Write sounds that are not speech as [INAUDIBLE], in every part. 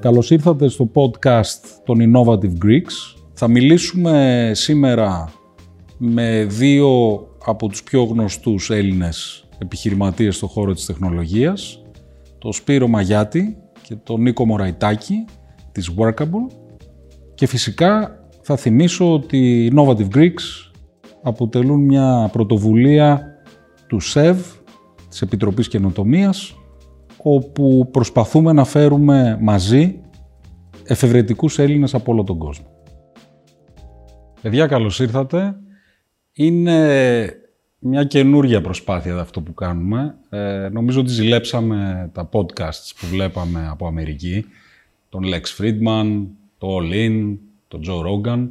Καλώς ήρθατε στο podcast των Innovative Greeks. Θα μιλήσουμε σήμερα με δύο από τους πιο γνωστούς Έλληνες επιχειρηματίες στον χώρο της τεχνολογίας, τον Σπύρο Μαγιάτη και τον Νίκο Μωραϊτάκη της Workable και φυσικά θα θυμίσω ότι οι Innovative Greeks αποτελούν μια πρωτοβουλία του ΣΕΒ, της Επιτροπής Καινοτομίας, όπου προσπαθούμε να φέρουμε μαζί εφευρετικούς Έλληνες από όλο τον κόσμο. Παιδιά, καλώς ήρθατε. Είναι μια καινούργια προσπάθεια αυτό που κάνουμε. Ε, νομίζω ότι ζηλέψαμε τα podcasts που βλέπαμε από Αμερική, τον Lex Friedman, το All In, τον Joe Rogan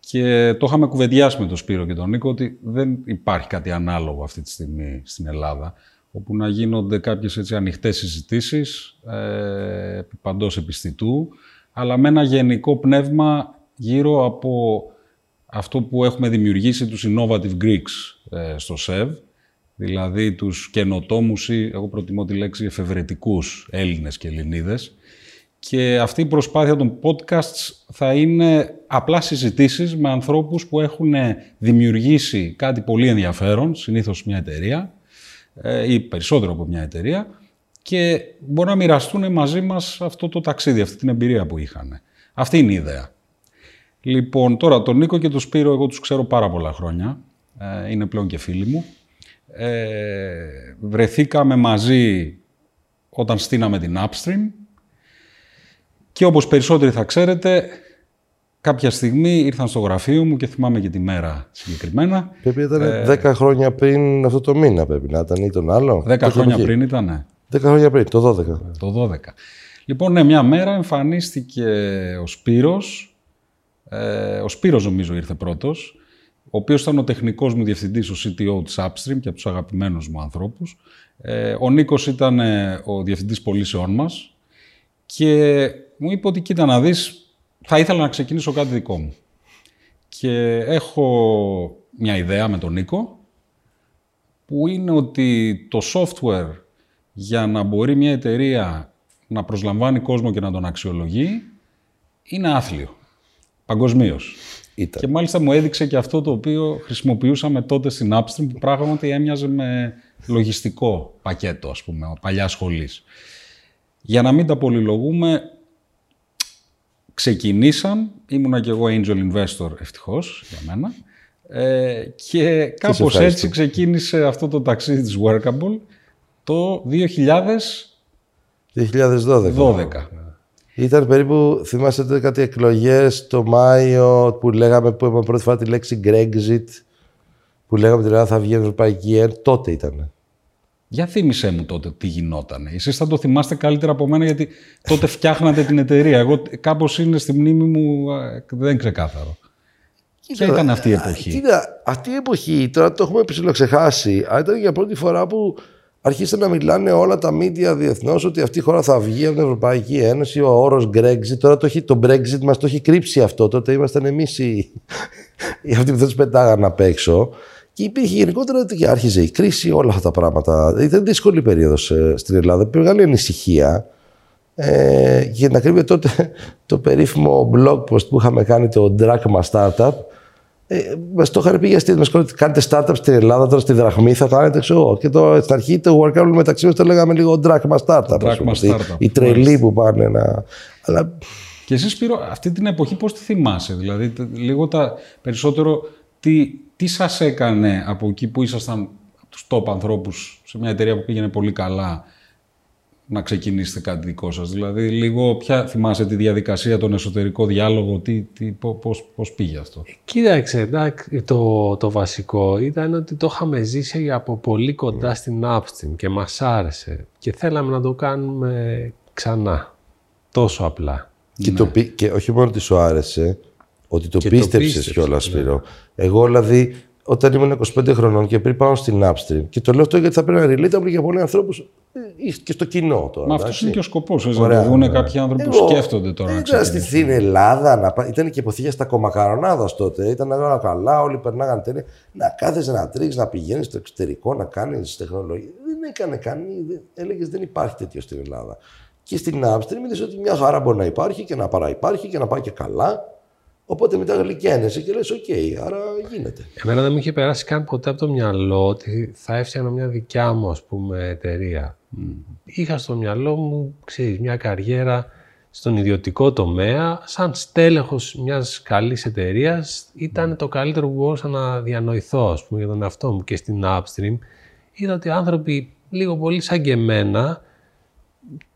και το είχαμε κουβεντιάσει με τον Σπύρο και τον Νίκο ότι δεν υπάρχει κάτι ανάλογο αυτή τη στιγμή στην Ελλάδα όπου να γίνονται κάποιες έτσι ανοιχτές συζητήσεις ε, παντός επιστητού, αλλά με ένα γενικό πνεύμα γύρω από αυτό που έχουμε δημιουργήσει τους Innovative Greeks ε, στο ΣΕΒ, δηλαδή τους καινοτόμους ή, εγώ προτιμώ τη λέξη, εφευρετικούς Έλληνες και Ελληνίδες. Και αυτή η προσπάθεια των podcasts θα είναι απλά συζητήσεις με ανθρώπους που έχουν δημιουργήσει κάτι πολύ ενδιαφέρον, συνήθως μια εταιρεία, ε, ή περισσότερο από μια εταιρεία, και μπορούν να μοιραστούν μαζί μας αυτό το ταξίδι, αυτή την εμπειρία που είχαν. Αυτή είναι η ιδέα. Λοιπόν, τώρα τον Νίκο και τον Σπύρο εγώ τους ξέρω πάρα πολλά χρόνια. Ε, είναι πλέον και φίλοι μου. Ε, βρεθήκαμε μαζί όταν στείναμε την Upstream και όπως περισσότεροι θα ξέρετε, κάποια στιγμή ήρθαν στο γραφείο μου και θυμάμαι και τη μέρα συγκεκριμένα. Πρέπει να ήταν 10 ε, χρόνια πριν αυτό το μήνα πρέπει να ήταν ή τον άλλο. 10 χρόνια πριν ήταν, 10 χρόνια πριν, το 12. Το 12. Λοιπόν, ναι, μια μέρα εμφανίστηκε ο Σπύρος, ε, ο Σπύρος νομίζω ήρθε πρώτος, ο οποίος ήταν ο τεχνικός μου διευθυντής, ο CTO της Upstream και από τους αγαπημένους μου ανθρώπους. Ε, ο Νίκος ήταν ε, ο διευθυντής πωλήσεών μας και μου είπε ότι κοίτα να δεις, θα ήθελα να ξεκινήσω κάτι δικό μου. Και έχω μια ιδέα με τον Νίκο, που είναι ότι το software για να μπορεί μια εταιρεία να προσλαμβάνει κόσμο και να τον αξιολογεί, είναι άθλιο. Παγκοσμίως. Και μάλιστα μου έδειξε και αυτό το οποίο χρησιμοποιούσαμε τότε στην Upstream, που πράγματι έμοιαζε με λογιστικό πακέτο, ας πούμε, παλιά σχολής. Για να μην τα πολυλογούμε, ξεκινήσαν, ήμουνα και εγώ angel investor ευτυχώς για μένα, ε, και κάπως έτσι ξεκίνησε αυτό το ταξίδι της Workable το 2012. Ήταν περίπου, θυμάστε τότε κάτι εκλογές το Μάιο που λέγαμε, που είπαμε πρώτη φορά τη λέξη Grexit, που λέγαμε ότι Ελλάδα θα βγει η Ευρωπαϊκή Ένωση. Τότε ήταν. Για θύμισέ μου τότε τι γινόταν. Εσείς θα το θυμάστε καλύτερα από μένα γιατί τότε φτιάχνατε την εταιρεία. Εγώ κάπως είναι στη μνήμη μου, δεν είναι ξεκάθαρο. Ποια ήταν αυτή η εποχή; Κοίτα, αυτή η εποχή, τώρα το έχουμε ψηλοξεχάσει, αλλά ήταν για πρώτη φορά που αρχίσαν να μιλάνε όλα τα media διεθνώς ότι αυτή η χώρα θα βγει από την Ευρωπαϊκή Ένωση. Ο όρος Brexit, τώρα το, έχει, το Brexit μας το έχει κρύψει αυτό. Τότε ήμασταν εμείς οι, [LAUGHS] οι αυτοί που δεν τους πετάγαν απ' έξω. Και υπήρχε γενικότερα ότι άρχιζε η κρίση, όλα αυτά τα πράγματα. Ήταν δύσκολη περίοδος ε, στην Ελλάδα. Υπήρχε μεγάλη ανησυχία. Ε, και να κρύβει τότε [LAUGHS] το περίφημο blog post που είχαμε κάνει το Drachma Startup, ε, μας το είχαν πει για στήριο. Μας κάνετε startup στην Ελλάδα, τώρα στη Δραχμή θα κάνετε ξέρω Και το, στην αρχή το workout μεταξύ μας το λέγαμε λίγο drachma startup. Drachma startup. Οι τρελοί που πάνε να. Αλλά... Και εσύ Σπύρο, αυτή την εποχή πώς τη θυμάσαι, δηλαδή λίγο τα περισσότερο τι, τι σας έκανε από εκεί που ήσασταν τους top ανθρώπους σε μια εταιρεία που πήγαινε πολύ καλά να ξεκινήσετε κάτι δικό σας; Δηλαδή, λίγο ποια θυμάσαι τη διαδικασία, τον εσωτερικό διάλογο, τι, τι, πώς, πώς πήγε αυτό; Κοίταξε, το, το βασικό ήταν ότι το είχαμε ζήσει από πολύ κοντά ναι. στην Upstream και μας άρεσε και θέλαμε να το κάνουμε ξανά. Τόσο απλά. Και, το, ναι. και όχι μόνο ότι σου άρεσε, ότι το πίστεψες κιόλας, Σπύρο. Ναι. Εγώ δηλαδή όταν ήμουν 25 χρονών και πριν πάω στην Upstream. Και το λέω αυτό γιατί θα πρέπει να relatable για πολλούς ανθρώπους ε, και στο κοινό τώρα. Μα αυτός είναι και ο σκοπός. Να δουν κάποιοι άνθρωποι που σκέφτονται τώρα. Ήταν στην Ελλάδα, να, ήταν και υποθήκες στα κομμακαρονάδα τότε. Ήταν όλα καλά, όλοι περνάγαν τέλεια. Να κάθεσαι να τρίξει, να πηγαίνεις στο εξωτερικό, να κάνεις τεχνολογία. Δεν έκανε κανεί. Έλεγες δεν υπάρχει τέτοιο στην Ελλάδα. Και στην Upstream είδες ότι μια χαρά μπορεί να υπάρχει και να παραυπάρχει και να πάει και καλά. Οπότε μετά γλυκένεσαι και λες, οκ, άρα γίνεται. Εμένα δεν μου είχε περάσει καν ποτέ από το μυαλό ότι θα έφτιανα μια δικιά μου, ας πούμε, εταιρεία. Είχα στο μυαλό μου, ξέρεις, μια καριέρα στον ιδιωτικό τομέα, σαν στέλεχος μιας καλής εταιρείας, ήταν το καλύτερο που μπορούσα να διανοηθώ, ας πούμε, για τον εαυτό μου και στην Upstream. Είδα ότι άνθρωποι λίγο πολύ σαν και εμένα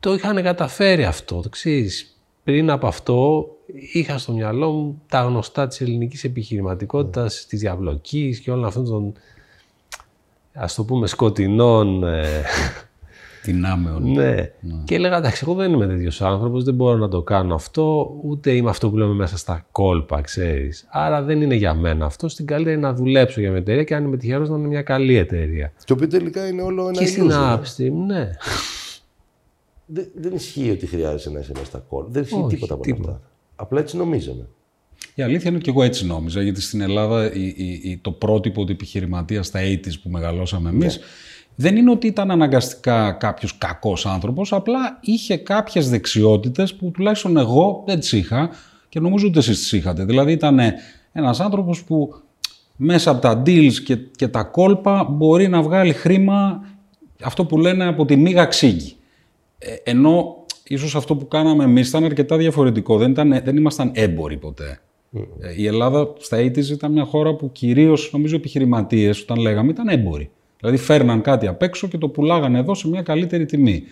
το είχαν καταφέρει αυτό, το ξέρεις. Πριν από αυτό είχα στο μυαλό μου τα γνωστά της ελληνικής επιχειρηματικότητας, mm. της διαβλοκής και όλων αυτών των, ας το πούμε, σκοτεινών... Ε, Δυνάμεων. [LAUGHS] Ναι. ναι. Και έλεγα, εντάξει, εγώ δεν είμαι τέτοιος άνθρωπος, δεν μπορώ να το κάνω αυτό, ούτε είμαι αυτό που λέμε μέσα στα κόλπα, ξέρεις. Άρα δεν είναι για μένα αυτό. Στην καλύτερη να δουλέψω για μια εταιρεία και αν είμαι τυχερός να είναι μια καλή εταιρεία. Το οποίο τελικά είναι όλο ένα Και στην Upstream, ναι. [LAUGHS] Δεν, δεν ισχύει ότι χρειάζεσαι να είσαι μέσα στα κόλπα. Δεν ισχύει τίποτα από αυτά. Απλά έτσι νομίζαμε. Η αλήθεια είναι ότι και εγώ έτσι νόμιζα, γιατί στην Ελλάδα η, η, το πρότυπο του επιχειρηματία στα 80's που μεγαλώσαμε εμείς, ναι. δεν είναι ότι ήταν αναγκαστικά κάποιος κακός άνθρωπος, απλά είχε κάποιες δεξιότητες που τουλάχιστον εγώ δεν τις είχα και νομίζω ότι εσείς τις είχατε. Δηλαδή ήταν ένας άνθρωπος που μέσα από τα deals και, και τα κόλπα μπορεί να βγάλει χρήμα αυτό που λένε από τη μίγα ξύγκη. Ε, ενώ ίσως αυτό που κάναμε εμείς ήταν αρκετά διαφορετικό. Δεν, ήταν, δεν ήμασταν έμποροι ποτέ. Mm. Η Ελλάδα στα 80's ήταν μια χώρα που κυρίως νομίζω επιχειρηματίες όταν λέγαμε ήταν έμποροι. Δηλαδή φέρναν κάτι απ' έξω και το πουλάγανε εδώ σε μια καλύτερη τιμή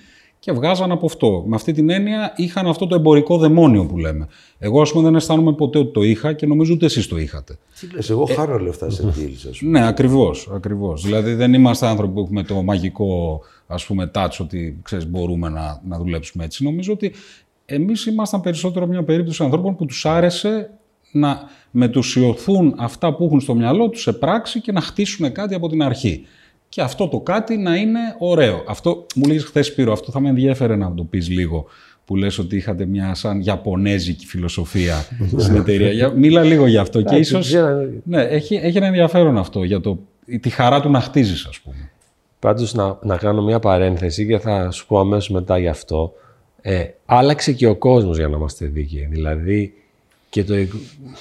και βγάζαν από αυτό. Με αυτή την έννοια είχαν αυτό το εμπορικό δαιμόνιο που λέμε. Εγώ, ας πούμε, δεν αισθάνομαι ποτέ ότι το είχα και νομίζω ότι εσείς το είχατε. Τι λες, εγώ ε, χάνω λεφτά σε deals, ας πούμε. Ναι, ακριβώς. Ακριβώς. Δηλαδή δεν είμαστε άνθρωποι που έχουμε το μαγικό ας πούμε, touch ότι ξέρεις, μπορούμε να, να δουλέψουμε έτσι. Νομίζω ότι εμείς ήμασταν περισσότερο μια περίπτωση ανθρώπων που τους άρεσε να μετουσιωθούν αυτά που έχουν στο μυαλό τους σε πράξη και να χτίσουν κάτι από την αρχή και αυτό το κάτι να είναι ωραίο. Αυτό μου λέγεις χθες Σπύρο, αυτό θα με ενδιαφέρε να το πεις λίγο που λες ότι είχατε μια σαν Ιαπωνέζικη φιλοσοφία [LAUGHS] στην εταιρεία. Μίλα λίγο για αυτό και ίσως... Ναι, έχει, έχει ένα ενδιαφέρον αυτό για το, τη χαρά του να χτίζεις ας πούμε. Πάντως να, να κάνω μια παρένθεση και θα σου πω αμέσως μετά γι' αυτό. Ε, άλλαξε και ο κόσμος για να είμαστε δίκαιοι. Δηλαδή και το...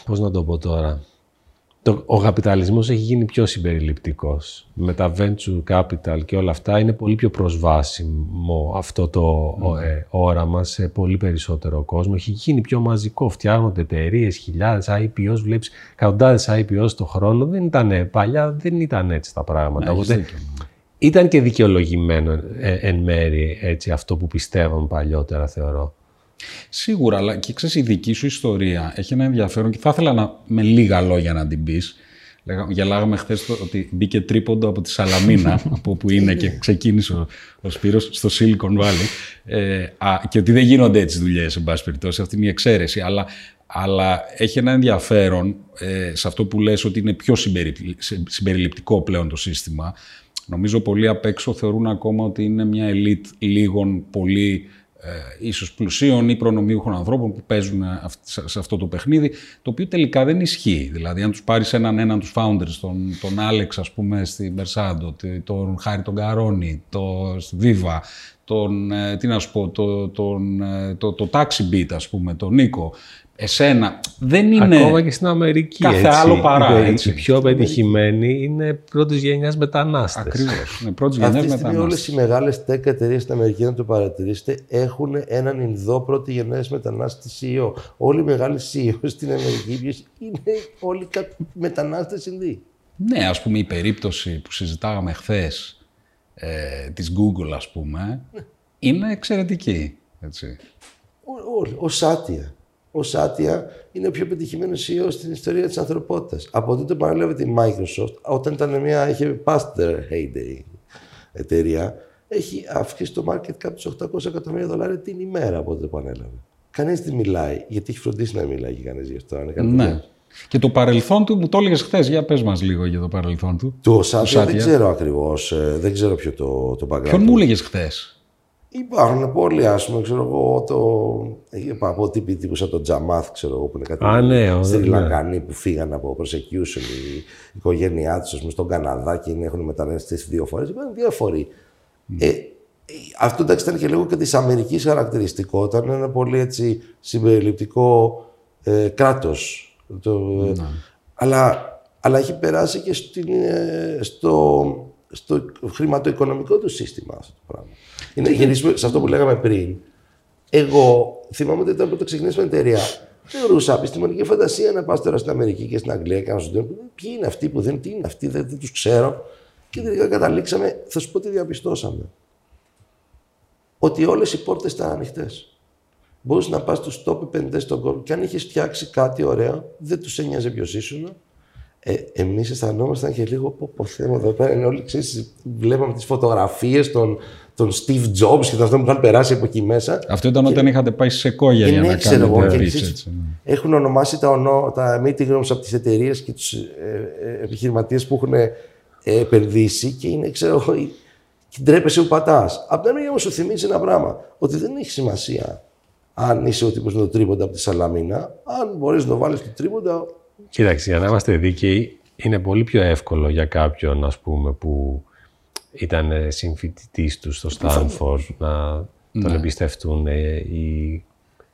Πώς να το πω τώρα το, ο καπιταλισμός έχει γίνει πιο συμπεριληπτικός. Με τα venture capital και όλα αυτά είναι πολύ πιο προσβάσιμο αυτό το mm. ε, όραμα σε πολύ περισσότερο κόσμο. Έχει γίνει πιο μαζικό. Φτιάχνονται εταιρείες, χιλιάδες IPOs, βλέπεις εκατοντάδες IPOs το χρόνο. Δεν ήταν παλιά, δεν ήταν έτσι τα πράγματα. Ναι, ήταν και δικαιολογημένο ε, εν μέρη έτσι, αυτό που πιστεύαμε παλιότερα θεωρώ. Σίγουρα, αλλά και ξέρεις, η δική σου ιστορία έχει ένα ενδιαφέρον και θα ήθελα να, με λίγα λόγια να την πεις. Γελάγαμε χθες ότι μπήκε τρίποντο από τη Σαλαμίνα, [LAUGHS] από όπου είναι και ξεκίνησε ο, ο Σπύρος στο Silicon Valley. Ε, α, και ότι δεν γίνονται έτσι δουλειές, εν πάση περιπτώσει. Αυτή είναι η εξαίρεση. Αλλά, αλλά έχει ένα ενδιαφέρον ε, σε αυτό που λες ότι είναι πιο συμπεριληπτικό πλέον το σύστημα. Νομίζω πολλοί απ' έξω θεωρούν ακόμα ότι είναι μια ελίτ λίγων πολύ ε, ίσως πλουσίων ή προνομίουχων ανθρώπων που παίζουν σε αυτό το παιχνίδι, το οποίο τελικά δεν ισχύει. Δηλαδή, αν τους πάρεις έναν έναν τους founders, τον, τον Άλεξ, ας πούμε, στη Μπερσάντο, τον Χάρη τον Καρόνι, τον Viva, τον, ε, τι να σου πω, το, τον, ε, το, το, το Taxi Beat, ας πούμε, τον Νίκο, εσένα. Δεν είναι. Ακόμα και στην Αμερική. Κάθε έτσι. άλλο παρά. Έτσι. Οι πιο πετυχημένοι είναι πρώτης γενιάς μετανάστες. Ακριβώς. Είναι πρώτης γενιάς μετανάστε. Αυτή όλες οι μεγάλες tech εταιρείες στην Αμερική, να το παρατηρήσετε, έχουν έναν Ινδό πρώτη γενιά μετανάστη CEO. Όλοι οι μεγάλοι CEO στην Αμερική είναι όλοι μετανάστες Ινδοί. Ναι, ας πούμε η περίπτωση που συζητάγαμε χθες ε, της Google, ας πούμε, ναι. είναι εξαιρετική. Έτσι. Ο, ο Σάτια ο Σάτια είναι ο πιο πετυχημένος CEO στην ιστορία της ανθρωπότητας. Από τότε που ανέλαβε τη Microsoft, όταν ήταν μια, είχε Paster Heyday εταιρεία, έχει αυξήσει το market cap τους 800 εκατομμύρια δολάρια την ημέρα από τότε που ανέλαβε. Κανείς δεν μιλάει, γιατί έχει φροντίσει να μιλάει και κανείς γι' αυτό. Ναι. Και το παρελθόν του, μου το έλεγες χθες. Για πες μας λίγο για το παρελθόν του. Το Σάτια δεν ξέρω ακριβώς. Ε, δεν ξέρω ποιο το, το background. Ποιον μου έλεγες χθες; Υπάρχουν πολλοί, ας πούμε, ξέρω εγώ, το... Είπα από τύποι τύπους σαν τον Τζαμάθ, ξέρω εγώ, που είναι κάτι Α, ναι, Στη ναι. που φύγαν από prosecution η οικογένειά τους, στον Καναδά και έχουν μεταναστεύσει δύο φορές. Υπάρχουν διάφοροι. Mm. Ε, Αυτό εντάξει ήταν και λίγο και της Αμερικής χαρακτηριστικό. Ήταν ένα πολύ έτσι συμπεριληπτικό ε, κράτος. Ναι. Αλλά, αλλά έχει περάσει και στην, ε, στο, στο χρηματοοικονομικό του σύστημα αυτό το πράγμα. Είναι γυρίσουμε σε αυτό που λέγαμε πριν. Εγώ θυμάμαι ότι όταν πρώτα ξεκινήσαμε την εταιρεία, θεωρούσα επιστημονική φαντασία να πας τώρα στην Αμερική και στην Αγγλία και να σου πει ποιοι είναι αυτοί που δεν, τι είναι αυτοί, δεν, δεν τους ξέρω. Και τελικά καταλήξαμε, θα σου πω τι διαπιστώσαμε. Ότι όλες οι πόρτες ήταν ανοιχτές. Μπορούσε να πας στους top επενδυτές στον κόσμο και αν είχες φτιάξει κάτι ωραίο, δεν τους ένοιαζε ποιος ήσουν. Ε, Εμείς αισθανόμασταν και λίγο πω, πω θέμα εδώ πέρα. Είναι όλοι ξέρεις, βλέπαμε τις φωτογραφίες των, των Steve Jobs και των αυτών που είχαν περάσει από εκεί μέσα. Αυτό ήταν και... όταν είχατε πάει σε κόγια για να κάνετε research. Ναι. Έχουν ονομάσει τα, ονό, τα meeting rooms από τις εταιρείες και τους ε, ε, επιχειρηματίες που έχουν ε, επενδύσει και είναι, ξέρω και ντρέπεσαι που πατάς. Απ' την άλλη όμως σου θυμίζει ένα πράγμα. Ότι δεν έχει σημασία αν είσαι ο τύπος με το τρίποντα από τη Σαλαμίνα. Αν μπορείς να το βάλεις το τρίποντα. Κοίταξε, για να είμαστε δίκαιοι, είναι πολύ πιο εύκολο για κάποιον ας πούμε, που ήταν συμφοιτητής του στο Στάνφορντ να τον ναι. εμπιστευτούν ή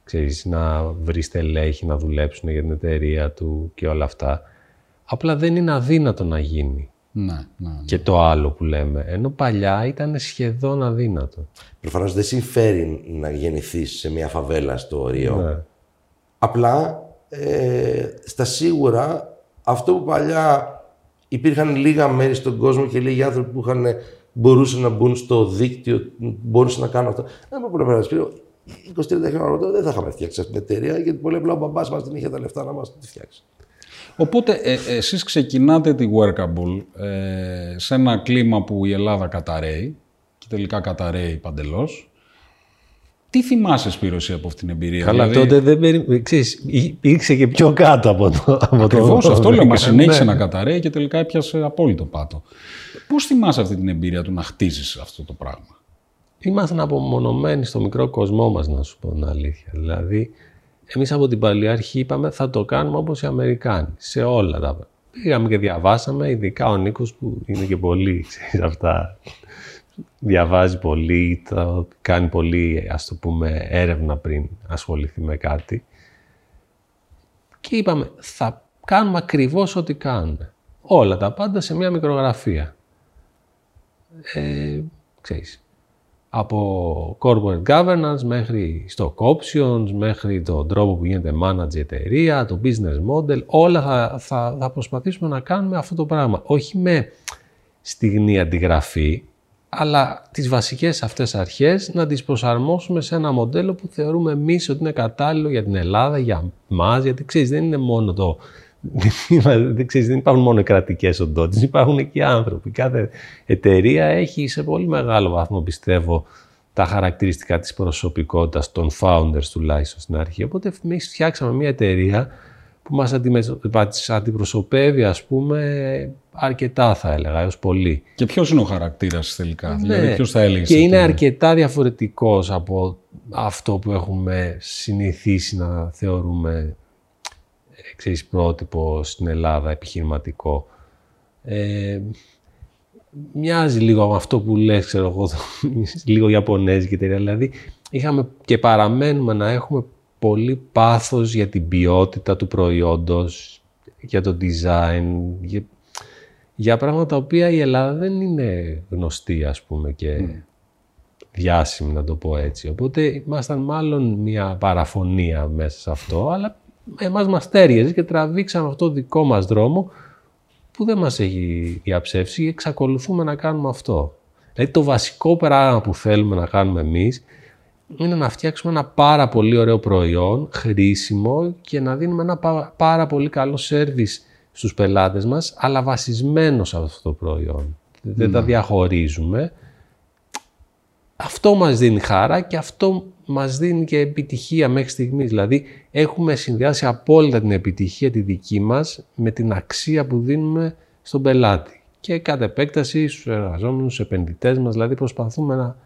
ξέρεις, να βρει στελέχη να δουλέψουν για την εταιρεία του και όλα αυτά. Απλά δεν είναι αδύνατο να γίνει. Ναι, ναι, ναι. Και το άλλο που λέμε. Ενώ παλιά ήταν σχεδόν αδύνατο. Προφανώς δεν συμφέρει να γεννηθείς σε μια φαβέλα στο Ρίο. Ναι. Απλά ε, στα σίγουρα αυτό που παλιά υπήρχαν λίγα μέρη στον κόσμο και λίγοι άνθρωποι που είχαν, μπορούσαν να μπουν στο δίκτυο, μπορούσαν να κάνουν αυτό. Δεν μπορούμε να πει 20-30 χρόνια δεν θα είχαμε φτιάξει αυτή την εταιρεία γιατί πολύ απλά ο μπαμπάς μας δεν είχε τα λεφτά να μας τη φτιάξει. Οπότε ε, εσείς ξεκινάτε τη Workable ε, σε ένα κλίμα που η Ελλάδα καταραίει και τελικά καταραίει παντελώς. Τι θυμάσαι, Σπύρωση, από αυτήν την εμπειρία; Καλά, δηλαδή... τότε δεν περί... Ξέρεις, υπήρξε και πιο κάτω από το... Από Ακριβώς, το... αυτό λέω, μας συνέχισε ναι. να καταραίει και τελικά έπιασε απόλυτο πάτο. Πώς θυμάσαι αυτή την εμπειρία του να χτίζεις αυτό το πράγμα; Ήμασταν απομονωμένοι στο μικρό κοσμό μας, να σου πω την αλήθεια. Δηλαδή, εμείς από την παλιά αρχή είπαμε θα το κάνουμε όπως οι Αμερικάνοι, σε όλα τα Πήγαμε και διαβάσαμε, ειδικά ο Νίκος που είναι και πολύ, ξέρεις, αυτά. Διαβάζει πολύ, θα κάνει πολύ, ας το πούμε, έρευνα πριν ασχοληθεί με κάτι. Και είπαμε, θα κάνουμε ακριβώς ό,τι κάνουμε. Όλα τα πάντα σε μια μικρογραφία. Ε, ξέρεις, από corporate governance μέχρι stock options, μέχρι τον τρόπο που γίνεται manage εταιρεία, το business model, όλα θα, θα, θα προσπαθήσουμε να κάνουμε αυτό το πράγμα. Όχι με στιγμή αντιγραφή, αλλά τις βασικές αυτές αρχές να τις προσαρμόσουμε σε ένα μοντέλο που θεωρούμε εμείς ότι είναι κατάλληλο για την Ελλάδα, για μας, γιατί ξέρεις δεν είναι μόνο το δεν, ξέρεις, δεν υπάρχουν μόνο κρατικές οντότητες, υπάρχουν και άνθρωποι. Κάθε εταιρεία έχει σε πολύ μεγάλο βαθμό, πιστεύω, τα χαρακτηριστικά της προσωπικότητας των founders τουλάχιστον στην αρχή. Οπότε εμείς φτιάξαμε μια εταιρεία που μας αντιπροσωπεύει, ας πούμε, αρκετά θα έλεγα, έως πολύ. Και ποιος είναι ο χαρακτήρας τελικά, ναι. δηλαδή ποιος θα έλεγε. Και είναι αρκετά διαφορετικός από αυτό που έχουμε συνηθίσει να θεωρούμε ξέρεις, πρότυπο στην Ελλάδα επιχειρηματικό. Ε, μοιάζει λίγο με αυτό που λες, ξέρω εγώ, [LAUGHS] λίγο Ιαπωνέζικη εταιρεία. Δηλαδή, είχαμε και παραμένουμε να έχουμε πολύ πάθος για την ποιότητα του προϊόντος, για το design, για, για πράγματα τα οποία η Ελλάδα δεν είναι γνωστή, ας πούμε, και mm. διάσημη, να το πω έτσι. Οπότε, ήμασταν μάλλον μια παραφωνία μέσα σε αυτό, αλλά εμάς μας τέριαζε και τραβήξαμε αυτό το δικό μας δρόμο που δεν μας έχει διαψεύσει και εξακολουθούμε να κάνουμε αυτό. Δηλαδή το βασικό πράγμα που θέλουμε να κάνουμε εμείς είναι να φτιάξουμε ένα πάρα πολύ ωραίο προϊόν, χρήσιμο και να δίνουμε ένα πάρα πολύ καλό σέρβις στους πελάτες μας, αλλά βασισμένο σε αυτό το προϊόν. Δεν τα ναι. διαχωρίζουμε. Αυτό μας δίνει χαρά και αυτό μας δίνει και επιτυχία μέχρι στιγμής. Δηλαδή έχουμε συνδυάσει απόλυτα την επιτυχία τη δική μας με την αξία που δίνουμε στον πελάτη. Και κατ' επέκταση στους εργαζόμενους, στους επενδυτές μας, δηλαδή προσπαθούμε να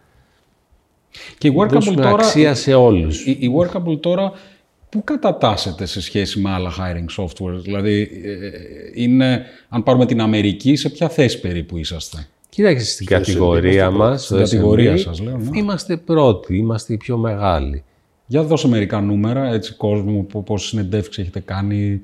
και η Workable τώρα, αξία σε όλους. Η, η Workable τώρα πού κατατάσσεται σε σχέση με άλλα hiring software, δηλαδή ε, είναι, αν πάρουμε την Αμερική, σε ποια θέση περίπου είσαστε; Κοίταξε στην Στο κατηγορία SMB, μας, Στην στο κατηγορία SMB, σας, λέω, ναι. είμαστε πρώτοι, είμαστε οι πιο μεγάλοι. Για δώσε μερικά νούμερα, έτσι κόσμο, πο- πόσες συνεντεύξεις έχετε κάνει.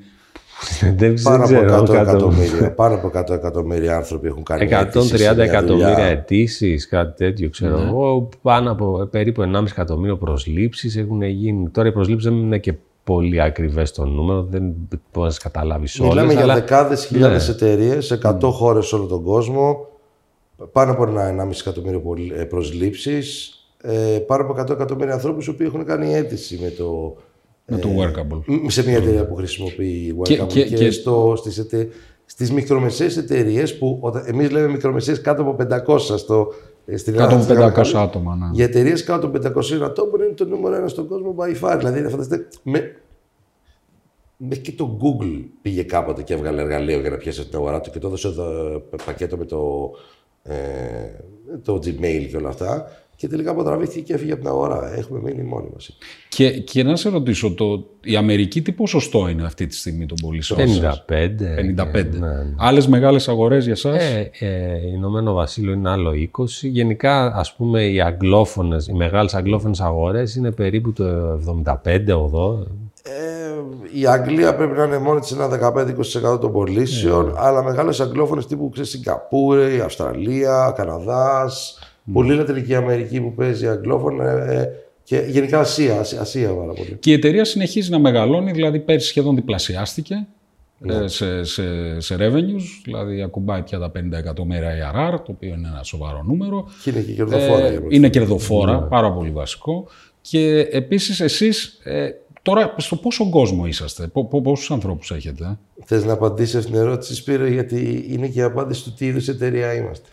Συνεντεύξεις Πάνω δεν από ξέρω, 100 κάτω- εκατομμύρια, πάνω από 100 εκατομμύρια άνθρωποι έχουν κάνει αίτηση 130 σε μια εκατομμύρια δουλειά. αιτήσεις, κάτι τέτοιο ξέρω Ναι. εγώ. Πάνω από ε, περίπου 1,5 εκατομμύριο προσλήψεις έχουν γίνει. Τώρα οι προσλήψεις δεν είναι και πολύ ακριβές το νούμερο, δεν μπορείς να καταλάβεις όλες. Μιλάμε για αλλά... δεκάδες χιλιάδες Ναι. εταιρείες σε 100 χώρες σε όλο τον κόσμο. Πάνω από ένα 1,5 εκατομμύριο πολυ- ε, προσλήψεις. Ε, πάνω από 100 εκατομμύρια ανθρώπους οι οποίοι έχουν κάνει αίτηση με το, Με το Workable. μ, σε μια εταιρεία που χρησιμοποιεί Workable Και- και, και- και- Στο, στις, εται, στις μικρομεσαίες εταιρείες που όταν, εμείς λέμε μικρομεσαίες κάτω από 500 στο, ε, στην Κάτω Ελλάδα, από στην 500 Γαλλία. άτομα, ναι. Για εταιρείες κάτω από 500 ατόμων είναι το νούμερο ένα στον κόσμο by far. Δηλαδή, είναι φανταστείτε, με, μέχρι και το Google πήγε κάποτε και έβγαλε εργαλείο για να πιάσει την αγορά του και το έδωσε το πακέτο με το, ε, το Gmail και όλα αυτά. Και τελικά αποτραβήθηκε και έφυγε από την αγορά. Έχουμε μείνει μόνοι μας. Και, και να σε ρωτήσω, το, η Αμερική τι ποσοστό είναι αυτή τη στιγμή των πωλήσεων 55. σας; 55. Ναι, ναι. Άλλες μεγάλες αγορές για σας; Ε, ε, Ηνωμένο Βασίλειο είναι άλλο 20. Γενικά, ας πούμε, οι αγγλόφωνες, οι μεγάλες αγγλόφωνες αγορές είναι περίπου το 75-80. Ε, η Αγγλία πρέπει να είναι μόνη της ένα 15-20% των πωλήσεων, αλλά μεγάλες αγγλόφωνες τύπου ξέρεις, Σιγκαπούρη, η Αυστραλία, Καναδάς, πολύ Λατινική Αμερική που παίζει αγγλόφωνα ε, και γενικά Ασία, Ασία, Ασία πάρα πολύ. Και η εταιρεία συνεχίζει να μεγαλώνει, δηλαδή πέρσι σχεδόν διπλασιάστηκε ε, σε, σε, σε revenues, δηλαδή ακουμπάει πια τα 50 εκατομμύρια ARR, το οποίο είναι ένα σοβαρό νούμερο. Και είναι και κερδοφόρα. Ε, για πρώτη είναι κερδοφόρα, πάρα πολύ βασικό. Και επίσης εσείς, ε, τώρα στο πόσο κόσμο είσαστε, πο, πο, πόσους ανθρώπους έχετε; φορά. Θες να απαντήσεις αυτήν την ερώτηση, Σπύρο, γιατί είναι και η απάντηση του τι είδους εταιρεία είμαστε.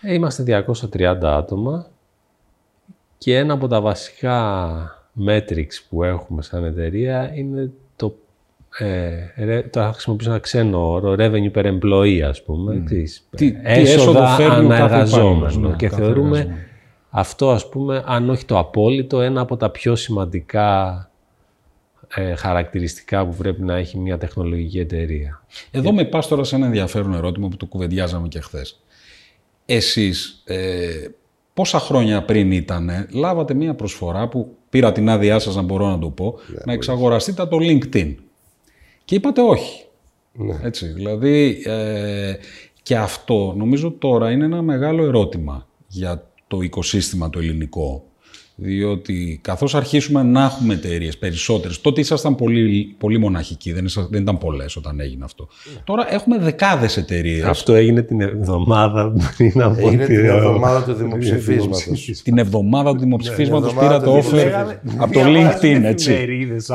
Ε, Είμαστε 230 άτομα και ένα από τα βασικά metrics που έχουμε σαν εταιρεία είναι το, ε, ρε- τώρα θα χρησιμοποιήσω ένα ξένο όρο, revenue per employee ας πούμε. ξέρεις, Τι- τι έσοδα έσοδο φέρνει ο κάθε αναεργαζόμενο. υπάλληλος, ναι, και κάθε θεωρούμε εργαζόμενο. αυτό ας πούμε, αν όχι το απόλυτο, ένα από τα πιο σημαντικά ε, χαρακτηριστικά που πρέπει να έχει μια τεχνολογική εταιρεία. Εδώ με πας τώρα σε ένα ενδιαφέρον ερώτημα που το κουβεντιάζαμε και χθες. Εσείς ε, πόσα χρόνια πριν ήταν, λάβατε μία προσφορά που πήρα την άδειά σας να μπορώ να το πω, να εξαγοραστείτε από το LinkedIn. Και είπατε όχι. Έτσι, δηλαδή, ε, και αυτό νομίζω τώρα είναι ένα μεγάλο ερώτημα για το οικοσύστημα το ελληνικό. Διότι καθώς αρχίσουμε να έχουμε εταιρείες περισσότερες, τότε ήσασταν πολύ, πολύ μοναχικοί, δεν, ήσασταν, δεν ήταν πολλές όταν έγινε αυτό. Τώρα έχουμε δεκάδες εταιρείες. Αυτό έγινε την εβδομάδα πριν από Έγινε τη- την εβδομάδα του δημοψηφίσματος. δημοψήφισμα. Την εβδομάδα του δημοψηφίσματος εβδομάδα πήρα του το offer δημοψηφίσματος. από το LinkedIn, έτσι.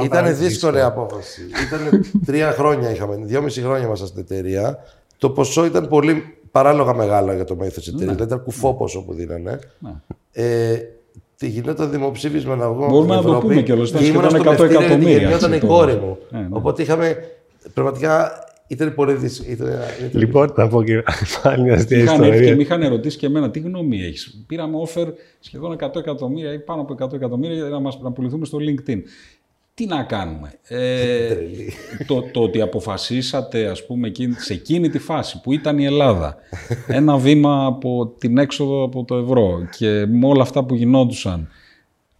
Ήταν δύσκολη απόφαση. Ήταν τρία χρόνια είχαμε, δυόμιση χρόνια ήμασταν στην εταιρεία. Το ποσό ήταν πολύ παράλογα μεγάλο για το μέγεθος της εταιρείας. Δηλαδή ήταν κουφό ποσό που δίνανε. Ε, τι γινόταν δημοψήφισμα να βγούμε Μπορούμε από την να το Ευρώπη πούμε κιόλας, ήταν και ήμουνα σχεδόν στο 100 μευτήριο γιατί εκατομμύρια, γεννιόταν η έτσι, κόρη το- μου. Ε, ναι. Οπότε είχαμε. Πραγματικά ήταν πολύ δύσκολο. Λοιπόν, θα πω και πάλι μια αστεία Είχαν έρθει και ιστορία. με είχαν ερωτήσει και εμένα τι γνώμη έχεις; Πήραμε offer σχεδόν 100 εκατομμύρια ή πάνω από 100 εκατομμύρια για να, μας, να πουληθούμε στο LinkedIn. Τι να κάνουμε; Ε, [LAUGHS] το, το ότι αποφασίσατε ας πούμε εκείνη- σε εκείνη τη φάση που ήταν η Ελλάδα ένα βήμα από την έξοδο από το ευρώ και με όλα αυτά που γινόντουσαν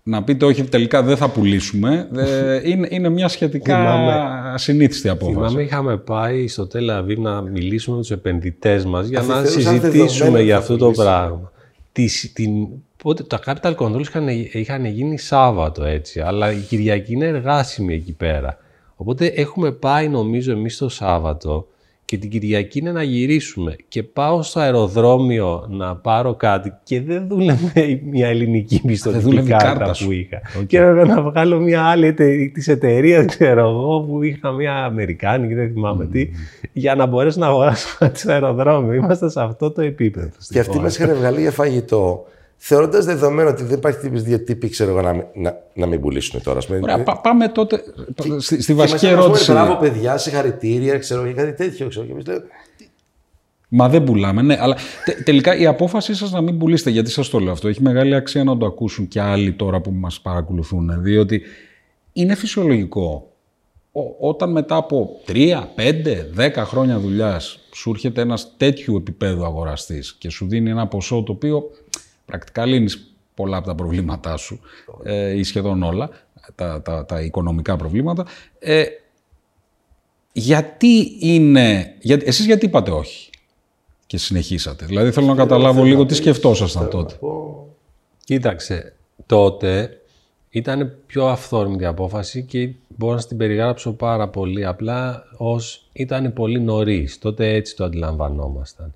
να πείτε όχι τελικά δεν θα πουλήσουμε ε, είναι, είναι μια σχετικά Θυμάμαι- ασυνήθιστη απόφαση. Θυμάμαι είχαμε πάει στο Τελαβή να μιλήσουμε με τους επενδυτές μας για να Αφιερώσαν συζητήσουμε δεδομένα για θα αυτό το πουλήσει. πράγμα. Τις- την, πότε, τα capital controls είχαν, είχαν γίνει Σάββατο έτσι, αλλά η Κυριακή είναι εργάσιμη εκεί πέρα. Οπότε έχουμε πάει νομίζω εμείς το Σάββατο και την Κυριακή είναι να γυρίσουμε και πάω στο αεροδρόμιο να πάρω κάτι και δεν δούλευε μια ελληνική πιστοτική δούλευε η κάρτα, κάρτα σου. που είχα. Και έπρεπε να βγάλω μια άλλη ετε... της εταιρείας, ξέρω εγώ, που είχα μια Αμερικάνικη, δεν θυμάμαι τι, για να μπορέσω να αγοράσω [LAUGHS] κάτι στο αεροδρόμιο. Είμαστε σε αυτό το επίπεδο. Και αυτοί μας είχαν βγάλει για φαγητό, θεωρώντας δεδομένο ότι δεν υπάρχει τύπης δύο τύποι, ξέρω εγώ, να, μην- να, να μην πουλήσουν τώρα. ας πούμε. Ωραία, πά- πάμε τότε στη, στη Και βασική μας είπαν, ερώτηση. Μπράβο, παιδιά, συγχαρητήρια, ξέρω ή κάτι τέτοιο. Ξέρω. Και εμείς λέμε, Μα δεν πουλάμε, ναι. Αλλά τε- τελικά η απόφασή σας να μην πουλήσετε, γιατί σας το λέω αυτό, έχει μεγάλη αξία να το ακούσουν και άλλοι τώρα που μας παρακολουθούν. Διότι είναι φυσιολογικό όταν μετά από 3, 5, 10 χρόνια δουλειάς σου έρχεται ένας τέτοιου επίπεδου αγοραστής και σου δίνει ένα ποσό το οποίο πρακτικά λύνεις πολλά από τα προβλήματά σου ε, ή σχεδόν όλα, τα, τα, τα οικονομικά προβλήματα, ε, γιατί είναι... Για, εσείς γιατί είπατε όχι και συνεχίσατε; Δηλαδή θέλω να καταλάβω λίγο τι σκεφτόσασταν τότε. Κοίταξε, τότε ήταν πιο αυθόρμητη απόφαση και μπορώ να την περιγράψω πάρα πολύ απλά ως ήταν πολύ νωρίς. Τότε έτσι το αντιλαμβανόμασταν.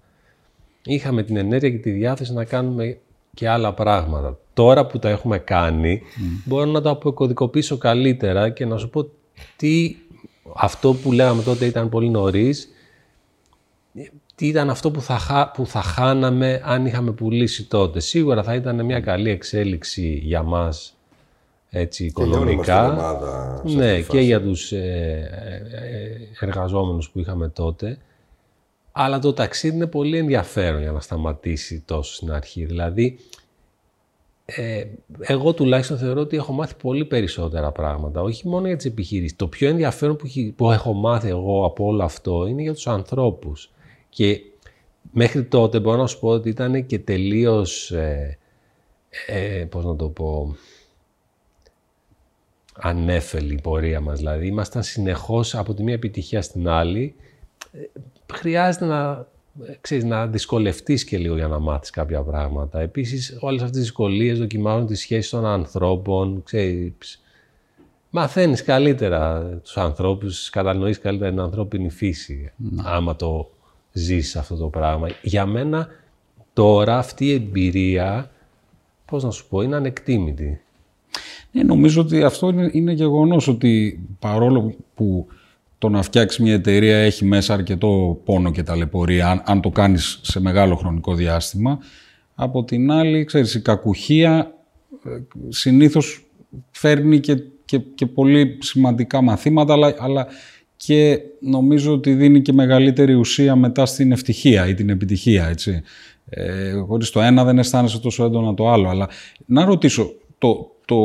Είχαμε την ενέργεια και τη διάθεση να κάνουμε και άλλα πράγματα. Τώρα που τα έχουμε κάνει, μπορώ να το αποκωδικοποιήσω καλύτερα και να σου πω τι αυτό που λέγαμε τότε ήταν πολύ νωρίς, τι ήταν αυτό που θα, που θα χάναμε αν είχαμε πουλήσει τότε. Σίγουρα θα ήταν μια καλή εξέλιξη για μας έτσι, οικονομικά. Και ναι, και για τους ε, ε, εργαζόμενους που είχαμε τότε. Αλλά το ταξίδι είναι πολύ ενδιαφέρον για να σταματήσει τόσο στην αρχή. Δηλαδή, ε, εγώ τουλάχιστον θεωρώ ότι έχω μάθει πολύ περισσότερα πράγματα. Όχι μόνο για τις επιχειρήσεις. Το πιο ενδιαφέρον που, που έχω μάθει εγώ από όλο αυτό είναι για τους ανθρώπους. Και μέχρι τότε μπορώ να σου πω ότι ήταν και τελείως, ε, ε, πώς να το πω, ανέφελη η πορεία μας. Δηλαδή, ήμασταν συνεχώς από τη μία επιτυχία στην άλλη. Ε, χρειάζεται να, ξέρεις, να δυσκολευτείς και λίγο για να μάθεις κάποια πράγματα. Επίσης, όλες αυτές τις δυσκολίες δοκιμάζουν τις σχέσεις των ανθρώπων, ξέρεις, μαθαίνεις καλύτερα τους ανθρώπους, κατανοείς καλύτερα την ανθρώπινη φύση, να. άμα το ζεις αυτό το πράγμα. Για μένα, τώρα αυτή η εμπειρία, πώς να σου πω, είναι ανεκτήμητη. Ναι, νομίζω ότι αυτό είναι, είναι γεγονός ότι παρόλο που το να φτιάξεις μια εταιρεία έχει μέσα αρκετό πόνο και ταλαιπωρία, αν, αν το κάνεις σε μεγάλο χρονικό διάστημα, από την άλλη, ξέρεις, η κακουχία ε, συνήθως φέρνει και, και, και πολύ σημαντικά μαθήματα, αλλά, αλλά και νομίζω ότι δίνει και μεγαλύτερη ουσία μετά στην ευτυχία ή την επιτυχία, έτσι. Ε, χωρίς το ένα δεν αισθάνεσαι τόσο έντονα το άλλο. Αλλά να ρωτήσω, το, το,